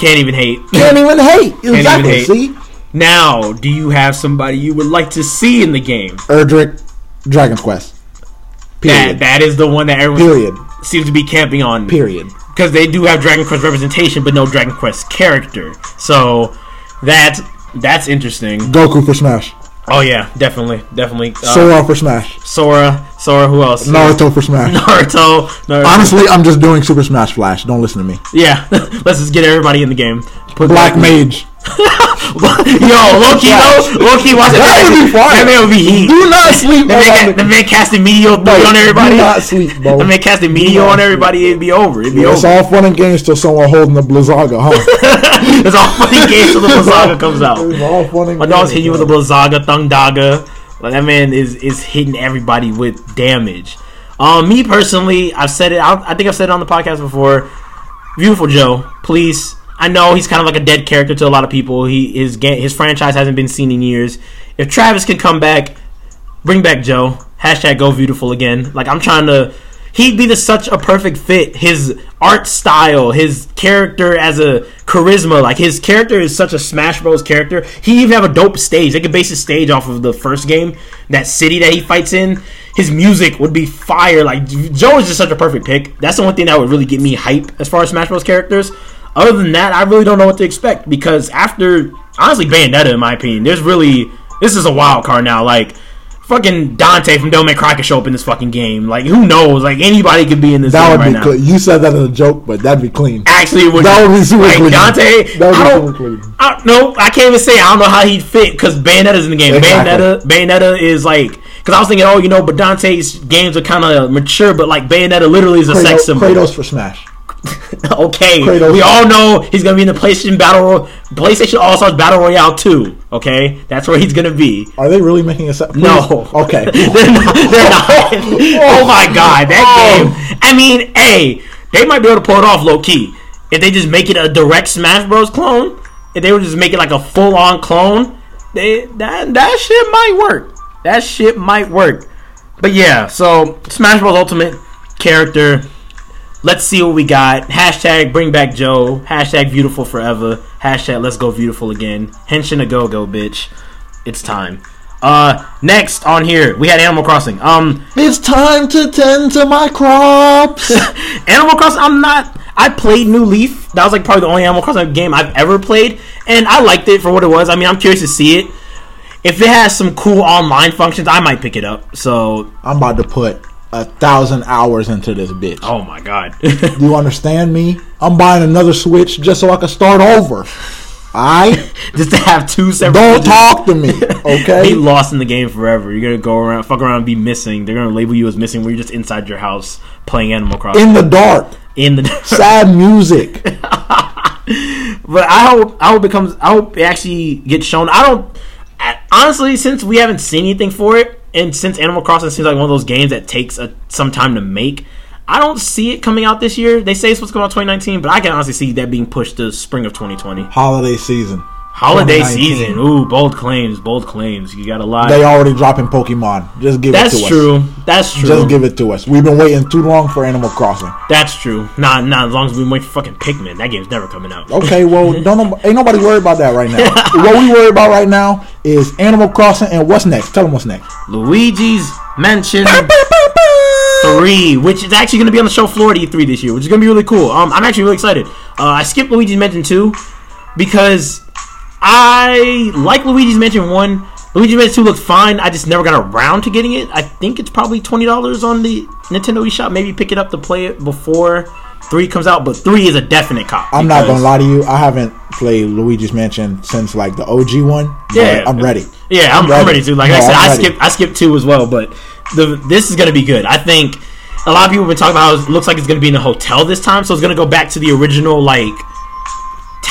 Can't even hate. can't even hate. even Exactly. hate. See, Now, do you have somebody you would like to see in the game? Erdrick, Dragon's Quest. That that is the one that everyone Period. seems to be camping on. Period. because they do have Dragon Quest representation, but no Dragon Quest character. So that's that's interesting. Goku for Smash. Oh yeah, definitely, definitely. Uh, Sora for Smash. Sora, Sora. Who else? Naruto for Smash. Naruto. Naruto. Honestly, I'm just doing Super Smash Flash. Don't listen to me. yeah. Let's just get everybody in the game. Put Black Goku- Mage. Yo, low key though, low key watch That would be fire. That man would be heat. Do not sleep The man, the man casting meteor No, on everybody. Do not sleep, bro. The man casting meteor on everybody. It'd be over. It'd be It's over. all fun and games till someone holding the Blizzaga, huh? It's all funny games till the Blizzaga comes out. It's all fun and My dog's games, hitting you with a bro. Blizzaga, Thundaga. Like that man is is hitting everybody with damage. Um, me personally, I've said it. I, I think I've said it on the podcast before. Beautiful Joe, please. I know he's kind of like a dead character to a lot of people. He his his franchise hasn't been seen in years. If Travis can come back, bring back Joe. Hashtag go beautiful again. Like I'm trying to. He'd be the, such a perfect fit. His art style, his character as a charisma, like his character is such a Smash Bros. character. He even have a dope stage. They could base his stage off of the first game, that city that he fights in. His music would be fire. Like Joe is just such a perfect pick. That's the one thing that would really get me hype as far as Smash Bros. characters. Other than that, I really don't know what to expect because after honestly Bayonetta, in my opinion, there's really this is a wild card now. Like fucking Dante from Devil May Cry could show up in this fucking game. Like who knows? Like anybody could be in this That game would right be clean. You said that as a joke, but that'd be clean. Actually, it would That would be super like clean. Dante. That would be I don't, super clean. I, no, I can't even say I don't know how he'd fit because Bayonetta's in the game. Exactly. Bayonetta, Bayonetta is like because I was thinking, oh, you know, but Dante's games are kind of mature, but like Bayonetta literally is a Kratos, sex symbol. Kratos for Smash. okay, Kratos. we all know he's gonna be in the PlayStation Battle Ro- PlayStation All Stars Battle Royale 2. Okay, that's where he's gonna be. Are they really making a set? No. Okay. they're not. They're not. Oh. oh my god, that Oh. game. I mean, hey, they might be able to pull it off low key if they just make it a direct Smash Bros. clone. If they would just make it like a full on clone, they that that shit might work. That shit might work. But yeah, so Smash Bros. Ultimate character. Let's see what we got. Hashtag bring back Joe. Hashtag beautiful forever. Hashtag let's go beautiful again. Henshin a go go bitch. It's time. Uh, next on here we had Animal Crossing. Um, it's time to tend to my crops. Animal Crossing. I'm not. I played New Leaf. That was like probably the only Animal Crossing game I've ever played, and I liked it for what it was. I mean, I'm curious to see it. If it has some cool online functions, I might pick it up. So, I'm about to put a thousand hours into this bitch. oh my god. Do you understand me? I'm buying another Switch just so I can start over. Alright? Just to have two separate. Don't talk to me, okay? Be lost in the game forever. You're gonna go around, fuck around, and be missing. They're gonna label you as missing when you're just inside your house playing Animal Crossing In the dark. in the. Sad music. but I hope I hope it comes. I hope it actually gets shown. I don't I- honestly since we haven't seen anything for it, and since Animal Crossing seems like one of those games that takes a, some time to make. I don't see it coming out this year. They say it's supposed to come out 2019, but I can honestly see that being pushed to spring of 2020. Holiday season. Holiday season. Ooh, bold claims, bold claims. You got a lot. They already dropping Pokemon. Just give it That's to us. That's true. That's true. Just give it to us. We've been waiting too long for Animal Crossing. That's true. Nah, nah. As long as we wait for fucking Pikmin, that game's never coming out. Okay, well, don't ain't nobody worried about that right now. what we worry about right now is Animal Crossing and what's next. Tell them what's next. Luigi's Mansion Three, which is actually going to be on the show floor at E3 this year, which is going to be really cool. Um, I'm actually really excited. Uh, I skipped Luigi's Mansion Two because I like Luigi's Mansion One. Luigi's Mansion Two looks fine. I just never got around to getting it. I think it's probably twenty dollars on the Nintendo eShop. Maybe pick it up to play it before three comes out. But three is a definite cop. I'm not gonna lie to you. I haven't played Luigi's Mansion since like the OG one. Yeah. I'm ready. Yeah, I'm, I'm ready. ready to. Like I No, said, I'm I skipped I skipped two as well, but the this is gonna be good. I think a lot of people have been talking about how it looks like it's gonna be in a hotel this time, so it's gonna go back to the original like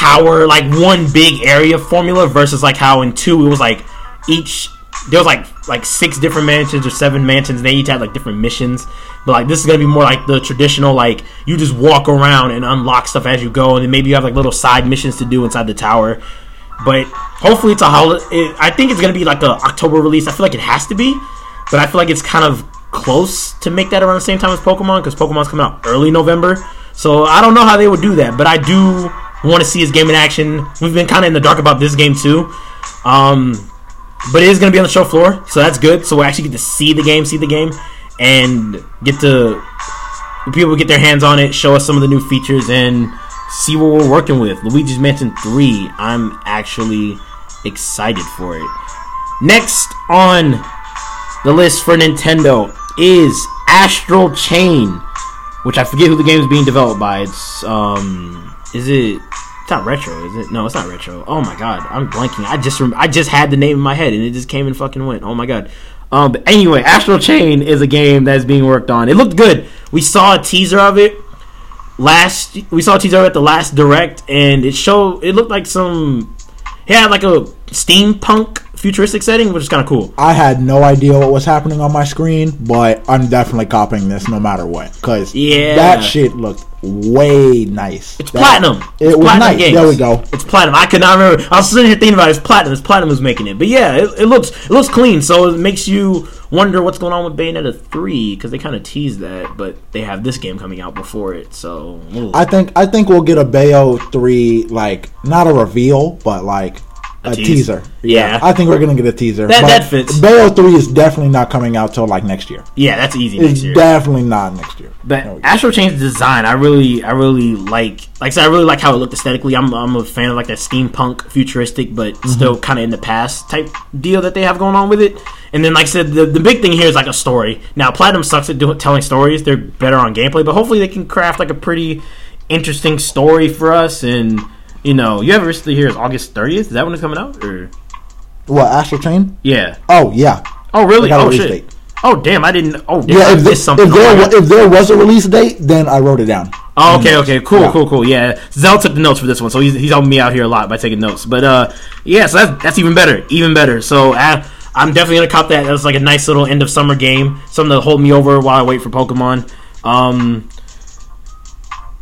tower, like one big area formula versus like how in two it was like each there was like like six different mansions or seven mansions and they each had like different missions. But like this is gonna be more like the traditional like you just walk around and unlock stuff as you go and then maybe you have like little side missions to do inside the tower. But hopefully it's a holiday. I think it's gonna be like a October release. I feel like it has to be, but I feel like it's kind of close to make that around the same time as Pokemon because Pokemon's coming out early November. So I don't know how they would do that, but I do want to see his game in action. We've been kind of in the dark about this game too, um, but it is gonna be on the show floor, so that's good. So we actually get to see the game, see the game, and get to people get their hands on it, show us some of the new features, and see what we're working with. Luigi's Mansion 3, I'm actually excited for it. Next on the list for Nintendo is Astral Chain, which I forget who the game is being developed by. It's um, is it It's not retro, is it? No, it's not retro. Oh my god, I'm blanking. I just rem- I just had the name in my head and it just came and fucking went. Oh my god. Um, but anyway, Astral Chain is a game that's being worked on. It looked good. We saw a teaser of it last. We saw a teaser at the last direct, and it showed. It looked like some. It had like a steampunk futuristic setting, which is kind of cool. I had no idea what was happening on my screen, but I'm definitely copying this no matter what. Cause Yeah. that shit looked way nice. It's That- platinum. It It's was platinum nice. Games. There we go. It's platinum. I could not remember. I was sitting here thinking about it. It's platinum. It's platinum who's making it. But yeah, it, it looks it looks clean. So it makes you wonder what's going on with Bayonetta three because they kind of teased that, but they have this game coming out before it. So ooh. I think I think we'll get a Bayo three like not a reveal, but like a, tease. teaser. Yeah. I think we're gonna get a teaser. That- that fits. Bayo three is definitely not coming out till like next year. yeah, that's easy It's next year. definitely not next year. But. Astral Chain's design, I really, I really like. Like I said, I really like how it looked aesthetically. I'm, I'm a fan of like that steampunk, futuristic, but Mm-hmm. still kind of in the past type deal that they have going on with it. And then, like I said, the, the big thing here is like a story. Now, Platinum sucks at doing telling stories. They're better on gameplay, but hopefully they can craft like a pretty interesting story for us. And you know, you have recently here is August 30th. Is that when it's coming out? Or What Astral Chain? yeah. Oh yeah, Oh really? They got a Oh shit. date. Oh damn! I didn't. Oh damn! yeah. If, the- something. if there my if there was a release date, then I wrote it down. Oh, okay, okay, cool, Yeah. cool, cool. Yeah, Zell took the notes for this one, so he's, he's helping me out here a lot by taking notes. But uh, yeah, so that's that's even better, even better. So uh, I'm definitely gonna cop that. That's like a nice little end of summer game, something to hold me over while I wait for Pokemon. Um,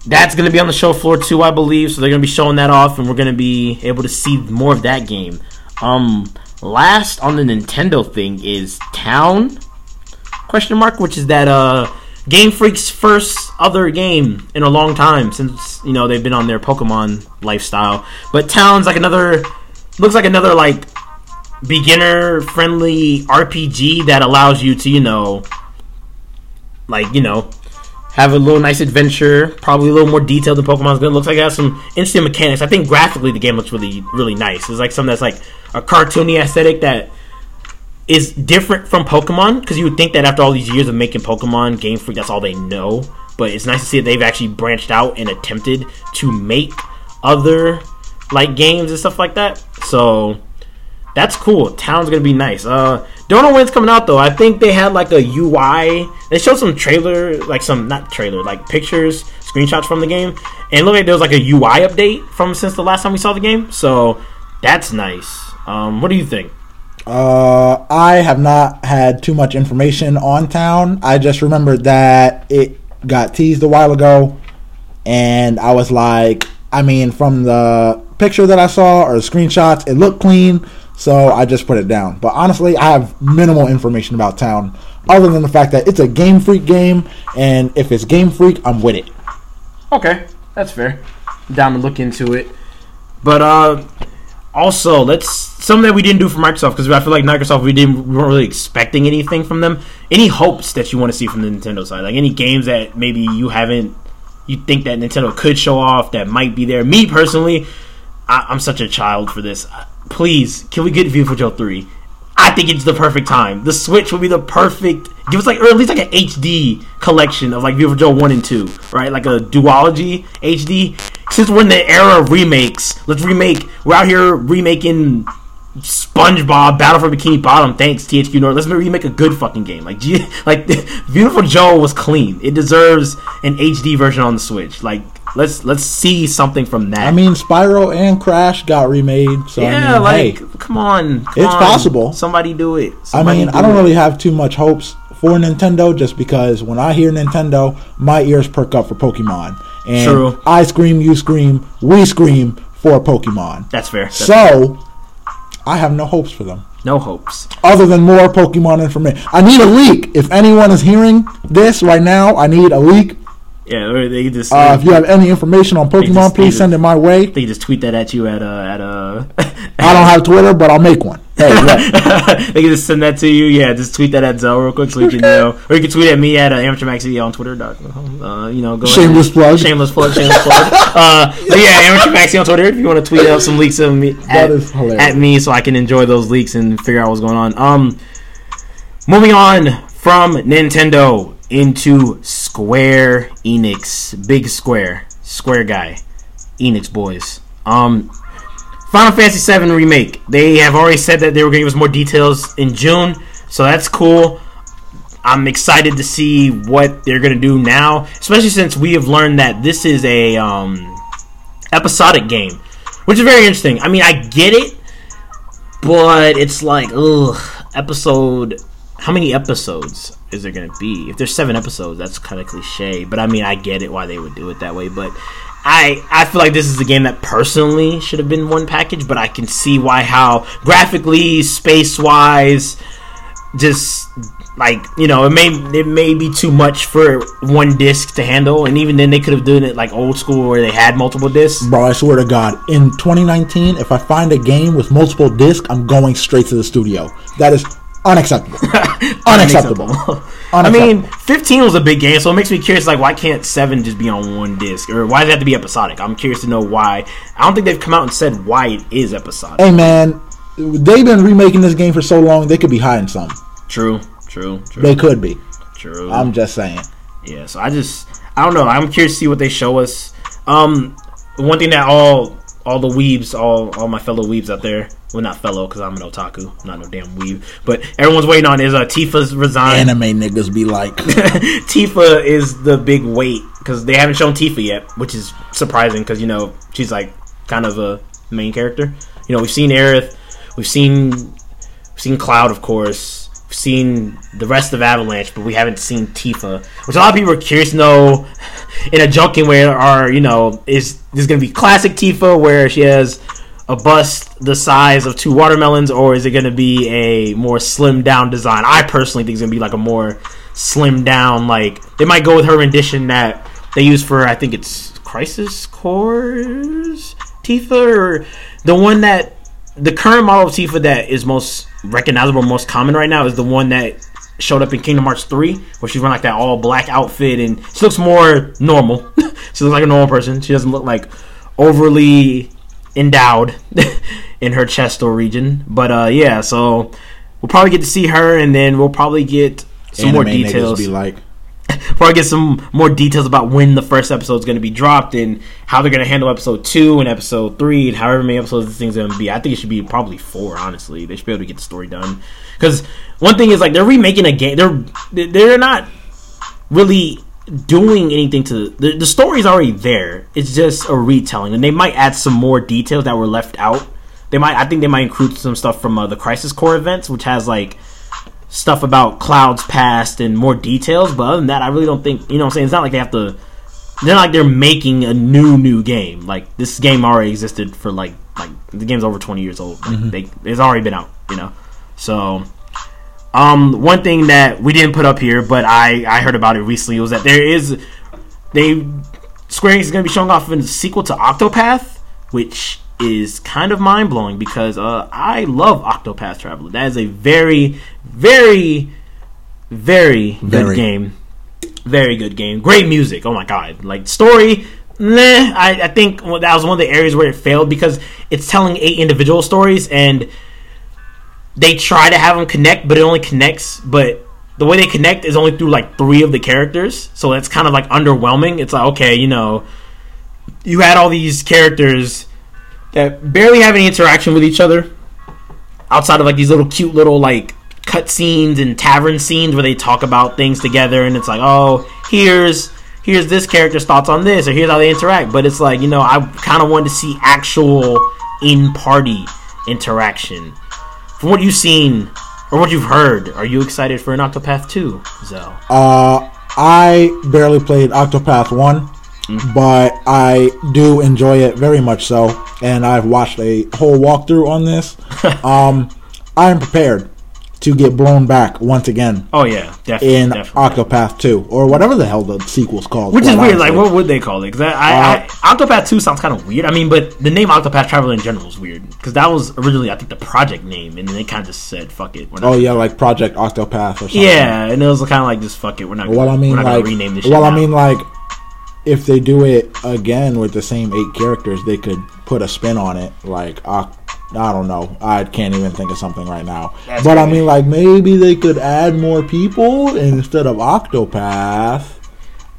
that's gonna be on the show floor too, I believe. So they're gonna be showing that off, and we're gonna be able to see more of that game. Um, last on the Nintendo thing is Town question mark, which is that uh Game Freak's first other game in a long time since you know they've been on their Pokemon lifestyle. But Town's like another looks like another like beginner friendly RPG that allows you to, you know, like, you know, have a little nice adventure, probably a little more detailed than Pokemon's good. Looks like it has some interesting mechanics. I think graphically the game looks really, really nice. It's like something that's like a cartoony aesthetic that is different from Pokemon because you would think that after all these years of making Pokemon, Game Freak that's all they know. But it's nice to see that they've actually branched out and attempted to make other like games and stuff like that. So that's cool. Town's gonna be nice. Uh, don't know when it's coming out though. I think they had like a UI. They showed some trailer, like some not trailer, like pictures, screenshots from the game, and look like there was like a UI update from since the last time we saw the game. So that's nice. Um, what do you think? Uh, I have not had too much information on town. I just remembered that it got teased a while ago, and I was like, I mean, from the picture that I saw or screenshots, it looked clean, so I just put it down. But honestly, I have minimal information about town, other than the fact that it's a Game Freak game, and if it's Game Freak, I'm with it. Okay, that's fair. Down to look into it. But uh also let's something that we didn't do for Microsoft because I feel like Microsoft we didn't we weren't really expecting anything from them. Any hopes that you want to see from the Nintendo side? Like any games that maybe you haven't you think that Nintendo could show off that might be there. Me personally, I, I'm such a child for this. Uh, Please, can we get Beautiful Joe three? I think it's the perfect time. The Switch would be the perfect. Give us like, or at least like an HD collection of like Beautiful Joe one and two, right? Like a duology HD. Since we're in the era of remakes, let's remake. We're out here remaking SpongeBob Battle for Bikini Bottom. Thanks THQ Nordic. Let's remake a good fucking game. Like, like Beautiful Joe was clean. It deserves an HD version on the Switch. Like, let's let's see something from that. I mean, Spyro and Crash got remade, so yeah, I mean, like hey. come on, come It's on. possible. Somebody do it. I mean, do I don't it. really have too much hopes for Nintendo just because when I hear Nintendo, my ears perk up for Pokemon. And True. I scream, you scream, we scream for Pokemon. That's fair. That's So, I have no hopes for them. no hopes. Other than more Pokemon information. I need a leak. If anyone is hearing this right now, I need a leak. Yeah, or they just Uh, if you have any information on Pokemon, just- please send it my way. they just tweet that at you at uh at uh. I don't have Twitter, but I'll make one. Hey, they can just send that to you. Yeah, just tweet that at Zell real quick so you can you know, or you can tweet at me at uh, amateurmaxi on Twitter. Uh, you know, go ahead. Shameless plug. Shameless plug. Shameless plug. Uh, but yeah, amateur on Twitter. If you want to tweet out some leaks of me at, That is hilarious. at me, so I can enjoy those leaks and figure out what's going on. Um, moving on from Nintendo into Square Enix, big Square, Square guy, Enix boys. Um, Final Fantasy VII remake. They have already said that they were going to give us more details in June, so that's cool. I'm excited to see what they're going to do now, especially since we have learned that this is a um, episodic game, which is very interesting. I mean, I get it, but it's like, ugh, episode. How many episodes is there going to be? If there's seven episodes, that's kind of cliche. But I mean, I get it why they would do it that way. But I I feel like this is a game that personally should have been one package. But I can see why how graphically, space wise, just like you know it may it may be too much for one disc to handle and even then they could have done it like old school where they had multiple discs Bro, I swear to God, in 2019, if I find a game with multiple discs, I'm going straight to the studio. That is unacceptable. unacceptable. I mean, 15 was a big game, so it makes me curious. Like, why can't seven just be on one disc, or why does it have to be episodic? I'm curious to know why. I don't think they've come out and said why it is episodic. hey man, they've been remaking this game for so long, they could be hiding something. True, true, true, They could be. true. I'm just saying. Yeah, so I just I don't know. I'm curious to see what they show us. Um, one thing that all all the weebs, all all my fellow weebs out there, well not fellow because I'm an otaku, I'm not no damn weeb, but everyone's waiting on is uh, Tifa's resign. Anime niggas be like, Tifa is the big wait because they haven't shown Tifa yet, which is surprising because you know she's like kind of a main character. You know, we've seen Aerith, we've seen we've seen Cloud, of course, we've seen the rest of Avalanche, but we haven't seen Tifa, which a lot of people are curious to know. In a junking way, are you know is this going to be classic Tifa where she has a bust the size of two watermelons, or is it going to be a more slimmed down design? I personally think it's going to be like a more slimmed down. Like they might go with her rendition that they use for I think it's Crisis Core's Tifa, or the one that the current model of Tifa that is most recognizable, most common right now is the one that showed up in Kingdom Hearts 3, where she's wearing like that all black outfit and she looks more normal. she looks like a normal person. She doesn't look like overly endowed in her chest or region. But uh yeah, so we'll probably get to see her and then we'll probably get some more anime niggas details be like, probably get some more details about when the first episode is going to be dropped and how they're going to handle episode two and episode three and however many episodes this thing's going to be. I think it should be probably four. Honestly, they should be able to get the story done. Because one thing is like they're remaking a game. They're they're not really doing anything to the the story's already there. It's just a retelling, and they might add some more details that were left out. They might. I think they might include some stuff from uh, the Crisis Core events, which has like stuff about Cloud's past and more details. But other than that, I really don't think you know. what I'm saying it's not like they have to. They're not like they're making a new new game. Like this game already existed for like like the game's over 20 years old. Like, they, it's already been out. You know, so. Um, one thing that we didn't put up here, but I I heard about it recently was that there is they Square Enix is going to be showing off a sequel to Octopath, which is kind of mind blowing because uh, I love Octopath Traveler. That is a very, very, very good Very. game. Very good game. Great music. Oh my god! Like story. Nah, I, I think that was one of the areas where it failed because it's telling eight individual stories and they try to have them connect, but it only connects. But the way they connect is only through like three of the characters, so that's kind of like underwhelming. It's like okay, you know, you had all these characters that barely have any interaction with each other outside of like these little cute little like cut scenes and tavern scenes where they talk about things together, and it's like oh, here's here's this character's thoughts on this, or here's how they interact. But it's like you know, I kind of wanted to see actual in party interaction. From what you've seen or what you've heard, are you excited for an Octopath 2, Zell? Uh, I barely played Octopath 1, Mm-hmm. but I do enjoy it very much so, and I've watched a whole walkthrough on this. um, I am prepared to get blown back once again Oh yeah, definitely. in definitely. Octopath 2, or whatever the hell the sequel's called. Which is weird. Like, what would they call it? Because I, I, uh, I, Octopath Two sounds kind of weird. I mean, but the name Octopath Traveler in general is weird because that was originally, I think, the project name, and then they kind of just said, "Fuck it." We're not Oh yeah, like Project Octopath or something. yeah, and it was kind of like, just fuck it. We're not. Gonna, Well, I mean, like, gonna rename this. Shit well, I mean, like, if they do it again with the same eight characters, they could put a spin on it. Like, Oc- I don't know, I can't even think of something right now. That's but I mean, like, maybe they could add more people instead of Octopath,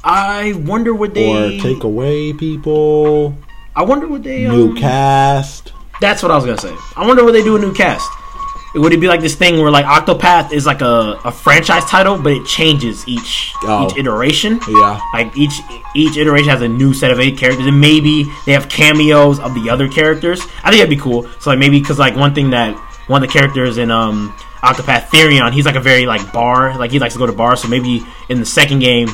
I wonder what they or take away people. I wonder what they New um, cast. That's what I was gonna say. I wonder what they do a new cast. Would it be like this thing where like Octopath is like a, a franchise title, but it changes each Oh. each iteration? Yeah. Like each each iteration has a new set of eight characters, and maybe they have cameos of the other characters. I think that'd be cool. So like maybe because like one thing that one of the characters in um Octopath Therion, he's like a very like bar, like he likes to go to bars. So maybe in the second game.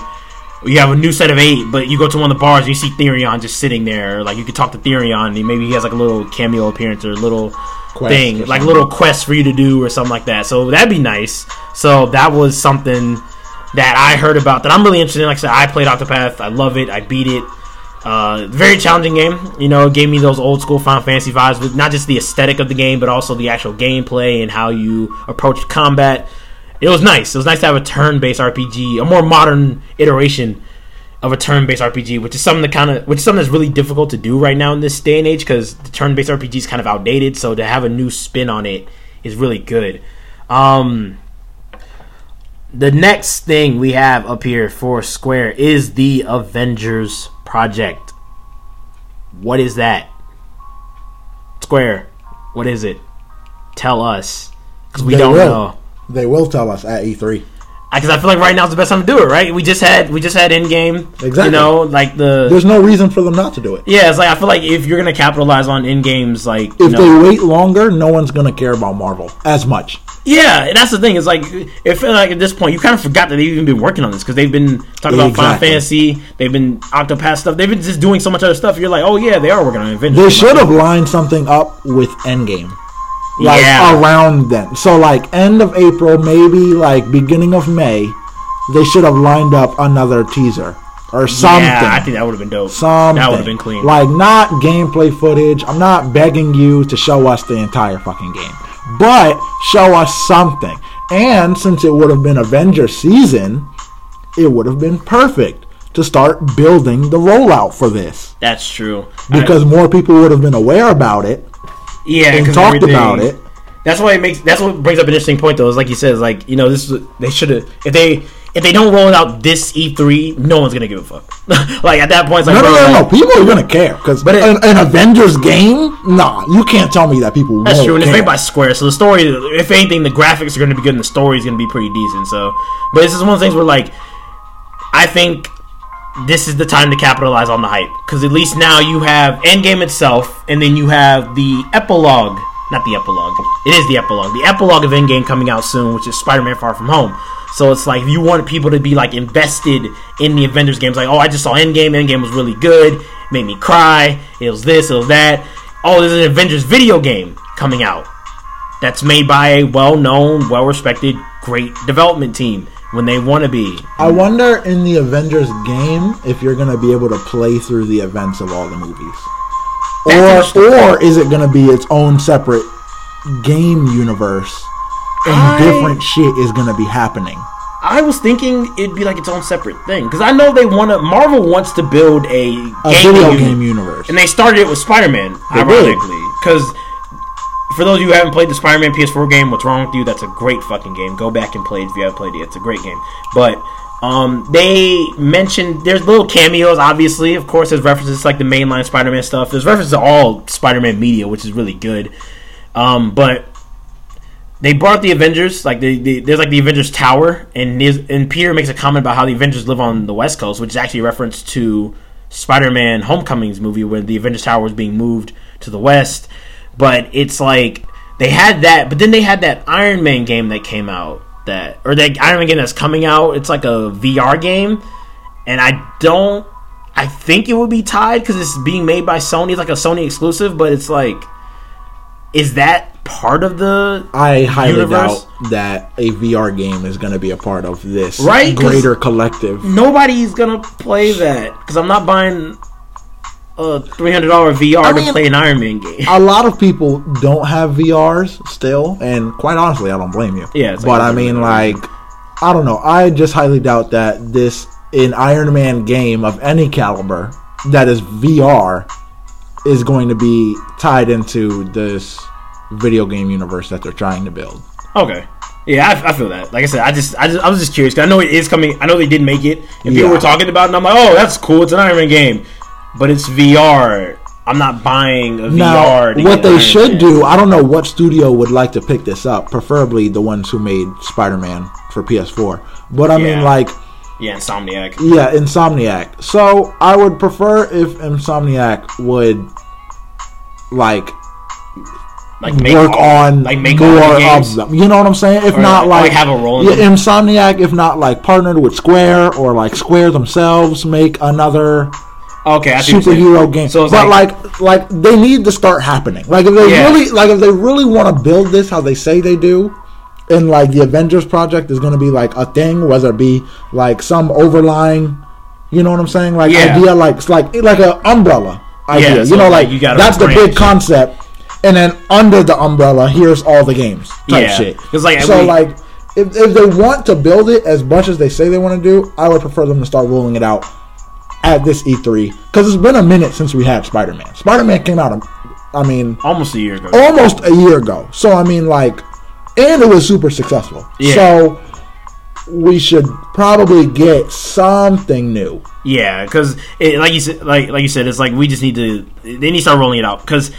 You have a new set of eight, but you go to one of the bars and you see Therion just sitting there. Like you could talk to Therion, and maybe he has like a little cameo appearance or a little Quest thing, like little quest for you to do or something like that. So that'd be nice. So that was something that I heard about that I'm really interested in. Like I said, I played Octopath. I love it. I beat it. Uh, very challenging game. You know, it gave me those old school Final Fantasy vibes with not just the aesthetic of the game, but also the actual gameplay and how you approach combat. It was nice. It was nice to have a turn-based RPG, a more modern iteration of a turn-based RPG, which is something that kind of, which is something that's really difficult to do right now in this day and age because the turn-based RPG is kind of outdated. So to have a new spin on it is really good. Um, the next thing we have up here for Square is the Avengers Project. What is that? Square, what is it? Tell us, because we They don't will. know. They will tell us at E E3. Because I feel like right now is the best time to do it. Right? We just had we just had Endgame. Exactly. You know, like the There's no reason for them not to do it. yeah. It's like I feel like if you're gonna capitalize on Endgames, like you If know, they wait longer, no one's gonna care about Marvel as much. Yeah, that's the thing. It's like if like at this point you kind of forgot that they've even been working on this because they've been talking about Final Exactly. Fantasy, they've been Octopath stuff, they've been just doing so much other stuff. You're like, oh yeah, they are working on Avengers. They should have lined something up with Endgame. Like Yeah. around then. So like end of April, maybe like beginning of May, they should have lined up another teaser or something. Yeah, I think that would have been dope. something. That would have been clean. Like not gameplay footage. I'm not begging you to show us the entire fucking game. But show us something. And since it would have been Avenger season, it would have been perfect to start building the rollout for this. that's true. Because more people would have been aware about it yeah, and talked about it. That's why it makes. That's what brings up an interesting point, though. Is like you said, is like you know, this is they should have if they if they don't roll out this E3, no one's gonna give a fuck. like at that point, it's like No, no, bro, no, no. like, People are gonna care because But it- an, an Avengers game, nah, you can't tell me that people. That's true, and it's made by Square, so the story, if anything, the graphics are going to be good, and the story is going to be pretty decent. So, but this is one of the things where, like, I think this is the time to capitalize on the hype because at least now you have Endgame itself, and then you have the epilogue. Not the epilogue. It is the epilogue. The epilogue of Endgame coming out soon, which is Spider-Man: Far From Home. So it's like if you want people to be like invested in the Avengers games, like, oh, I just saw Endgame. Endgame was really good. Made me cry. It was this. It was that. Oh, there's an Avengers video game coming out that's made by a well-known, well-respected, great development team when they want to be. I wonder in the Avengers game if you're gonna be able to play through the events of all the movies, That's or or is it gonna be its own separate game universe and I- different shit is gonna be happening? I was thinking it'd be like its own separate thing because I know they want to. Marvel wants to build a, A gaming video game universe. and they started it with Spider-Man, They did. ironically, because. For those of you who haven't played the Spider-Man PS4 game, what's wrong with you? That's a great fucking game. Go back and play it if you haven't played it. It's a great game. But um, they mentioned there's little cameos, obviously. Of course, there's references like the mainline Spider-Man stuff. There's references to all Spider-Man media, which is really good. Um, but they brought the Avengers, like the, the there's like the Avengers Tower, and and Peter makes a comment about how the Avengers live on the West Coast, which is actually a reference to Spider-Man: Homecoming's movie when the Avengers Tower was being moved to the West. But it's like they had that, but then they had that Iron Man game that came out that or that Iron Man game that's coming out. It's like a VR game, and I don't. I think it would be tied because it's being made by Sony. It's like a Sony exclusive, but it's like, is that part of the I highly Universe? doubt that a VR game is gonna be a part of this Right, greater collective. nobody's gonna play that because I'm not buying a three hundred dollar VR I to play an Iron Man game. a lot of people don't have VRs still, and quite honestly, I don't blame you. Yeah, but like- I mean, like, I don't know. I just highly doubt that this an Iron Man game of any caliber that is VR is going to be tied into this video game universe that they're trying to build. Okay, yeah, I, I feel that. Like I said, I just, I just, I was just curious because I know it is coming. I know they did make it, and people Yeah. were talking about it, and I'm like, oh, that's cool. It's an Iron Man game, but it's VR. I'm not buying a Now, VR. what they should Man. do, I don't know what studio would like to pick this up. Preferably the ones who made Spider-Man for PS4. But I Yeah. mean, like, yeah, Insomniac. yeah, Insomniac. So I would prefer if Insomniac would like Like make work all- on like make more the games. of them. You know what I'm saying? If Or, not like, like, have a role in yeah. Insomniac, if not like partnered with Square or like Square themselves make another Okay, I see what you're superhero game. So but like, like, like they need to start happening. Like if they Yeah. really like if they really want to build this how they say they do, and like the Avengers project is going to be like a thing, whether it be like some overlying, you know what I'm saying? Like Yeah. idea, like it's like like a umbrella idea. Yeah, so you know, like you got that's the big concept, and then under the umbrella, here's all the games type Yeah. shit. like, so we- like. If, if they want to build it as much as they say they want to do, I would prefer them to start rolling it out at this E3 because it's been a minute since we had Spider Man. Spider Man came out, I mean, almost a year ago. almost a year ago. So I mean, like, and it was super successful. Yeah. So we should probably get something new. Yeah, because like you said, like like you said, it's like we just need to. They need to start rolling it out because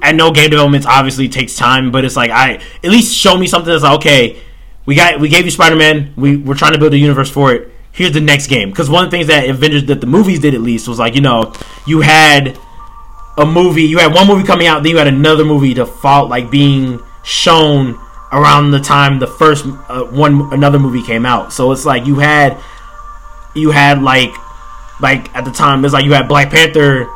I know game development obviously takes time, but it's like I at least show me something that's like okay, we got we gave you Spider Man, we we're trying to build a universe for it. Here's the next game because one of the things that Avengers that the movies did at least was like you know you had a movie, you had one movie coming out, then you had another movie to fall like being shown around the time the first uh, one another movie came out. So it's like you had you had like like at the time it's like you had Black Panther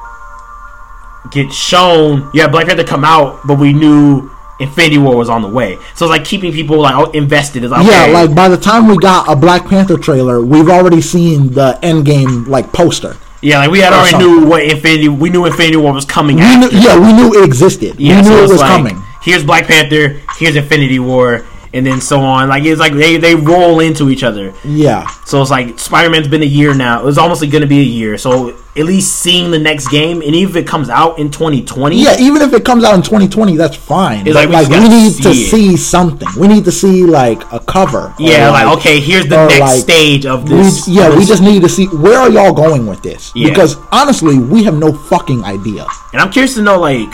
get shown, you had Black Panther come out, but we knew Infinity War was on the way. So it's like keeping people like invested. It's like Yeah, okay, like by the time we got a Black Panther trailer, we've already seen the Endgame like poster. yeah, like we had already something. knew what Infinity. We knew Infinity War was coming. We knew, yeah, we knew it existed. Yeah, we knew so it was like, coming. Here's Black Panther. Here's Infinity War, and then so on. Like it's like they they roll into each other. Yeah, So it's like Spider Man's been a year now. It's almost going to be a year. So at least seeing the next game, and even if it comes out in 2020, yeah. Even if it comes out in 2020, that's fine. It's But, like we like we need to see it. see something. We need to see like a cover. yeah, like, okay, here's the next like, stage of We, this. yeah, of we just need to see where are y'all going with this Yeah. because honestly, we have no fucking idea. And I'm curious to know, like,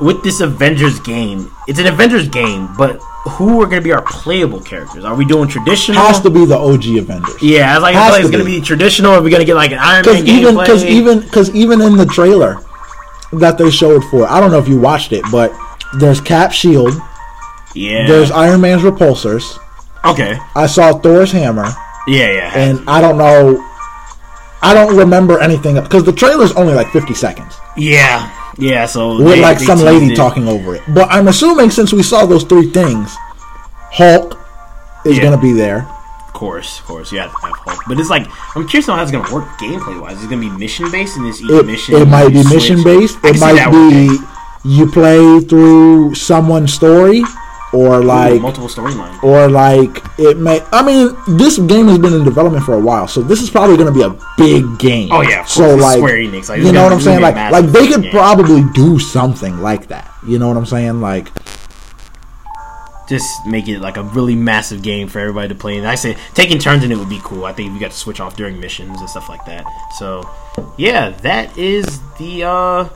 with this Avengers game, it's an Avengers game, but who are going to be our playable characters? Are we doing traditional? It has to be the OG Avengers. yeah, I was like, I Has feel like it's going to be. traditional. Are we going to get like an Iron Man even gameplay? because even because even in the trailer that they showed for, I don't know if you watched it, but there's Cap Shield, yeah, there's Iron Man's repulsors. okay, I saw Thor's hammer, yeah, yeah, and I don't know. I don't remember anything because the trailer's only like 50 seconds yeah, yeah. So with they- like they some lady it. talking over it. But I'm assuming since we saw those three things, Hulk is Yeah. going to be there. Of course, of course, you have to have Hulk. But it's like I'm curious on how it's going to work gameplay wise. Is it going to be mission based in this each It, mission? it might be mission based. It might be you play through someone's story, or Ooh, like, multiple storyline. or like it may. I mean, this game has been in development for a while, so this is probably going to be a big game. Oh, yeah, so like, Square Enix, like, you know what I'm saying? Like, like they could game. probably do something like that. You know what I'm saying? Like, just make it like a really massive game for everybody to play. And I say taking turns in it would be cool. I think we got to switch off during missions and stuff like that. So yeah, that is the uh,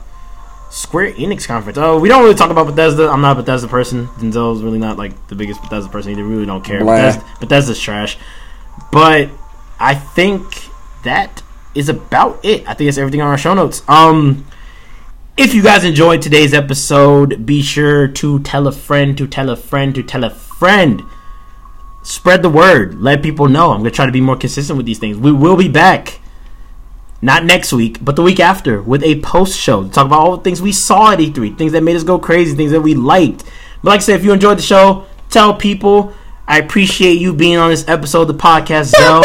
Square Enix conference. Oh, we don't really talk about Bethesda. I'm not a Bethesda person. Denzel's really not like the biggest Bethesda person either. Really don't care. Blah. Bethesda, Bethesda's trash. But I think that is about it. I think it's everything on our show notes. Um. If you guys enjoyed today's episode, be sure to tell a friend, to tell a friend, to tell a friend. Spread the word. Let people know. I'm going to try to be more consistent with these things. We will be back. Not next week, but the week after with a post show to talk about all the things we saw at E3, things that made us go crazy, things that we liked. But like I said, if you enjoyed the show, tell people. I appreciate you being on this episode of the podcast, Zell.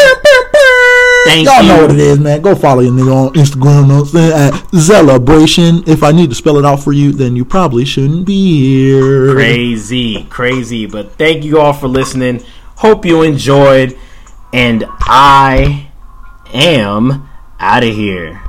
Thank y'all you. know what it is, man. Go follow your nigga on Instagram. Know what I'm saying? At Celebration. If I need to spell it out for you, then you probably shouldn't be here. crazy, crazy. But thank you all for listening. Hope you enjoyed. And I am out of here.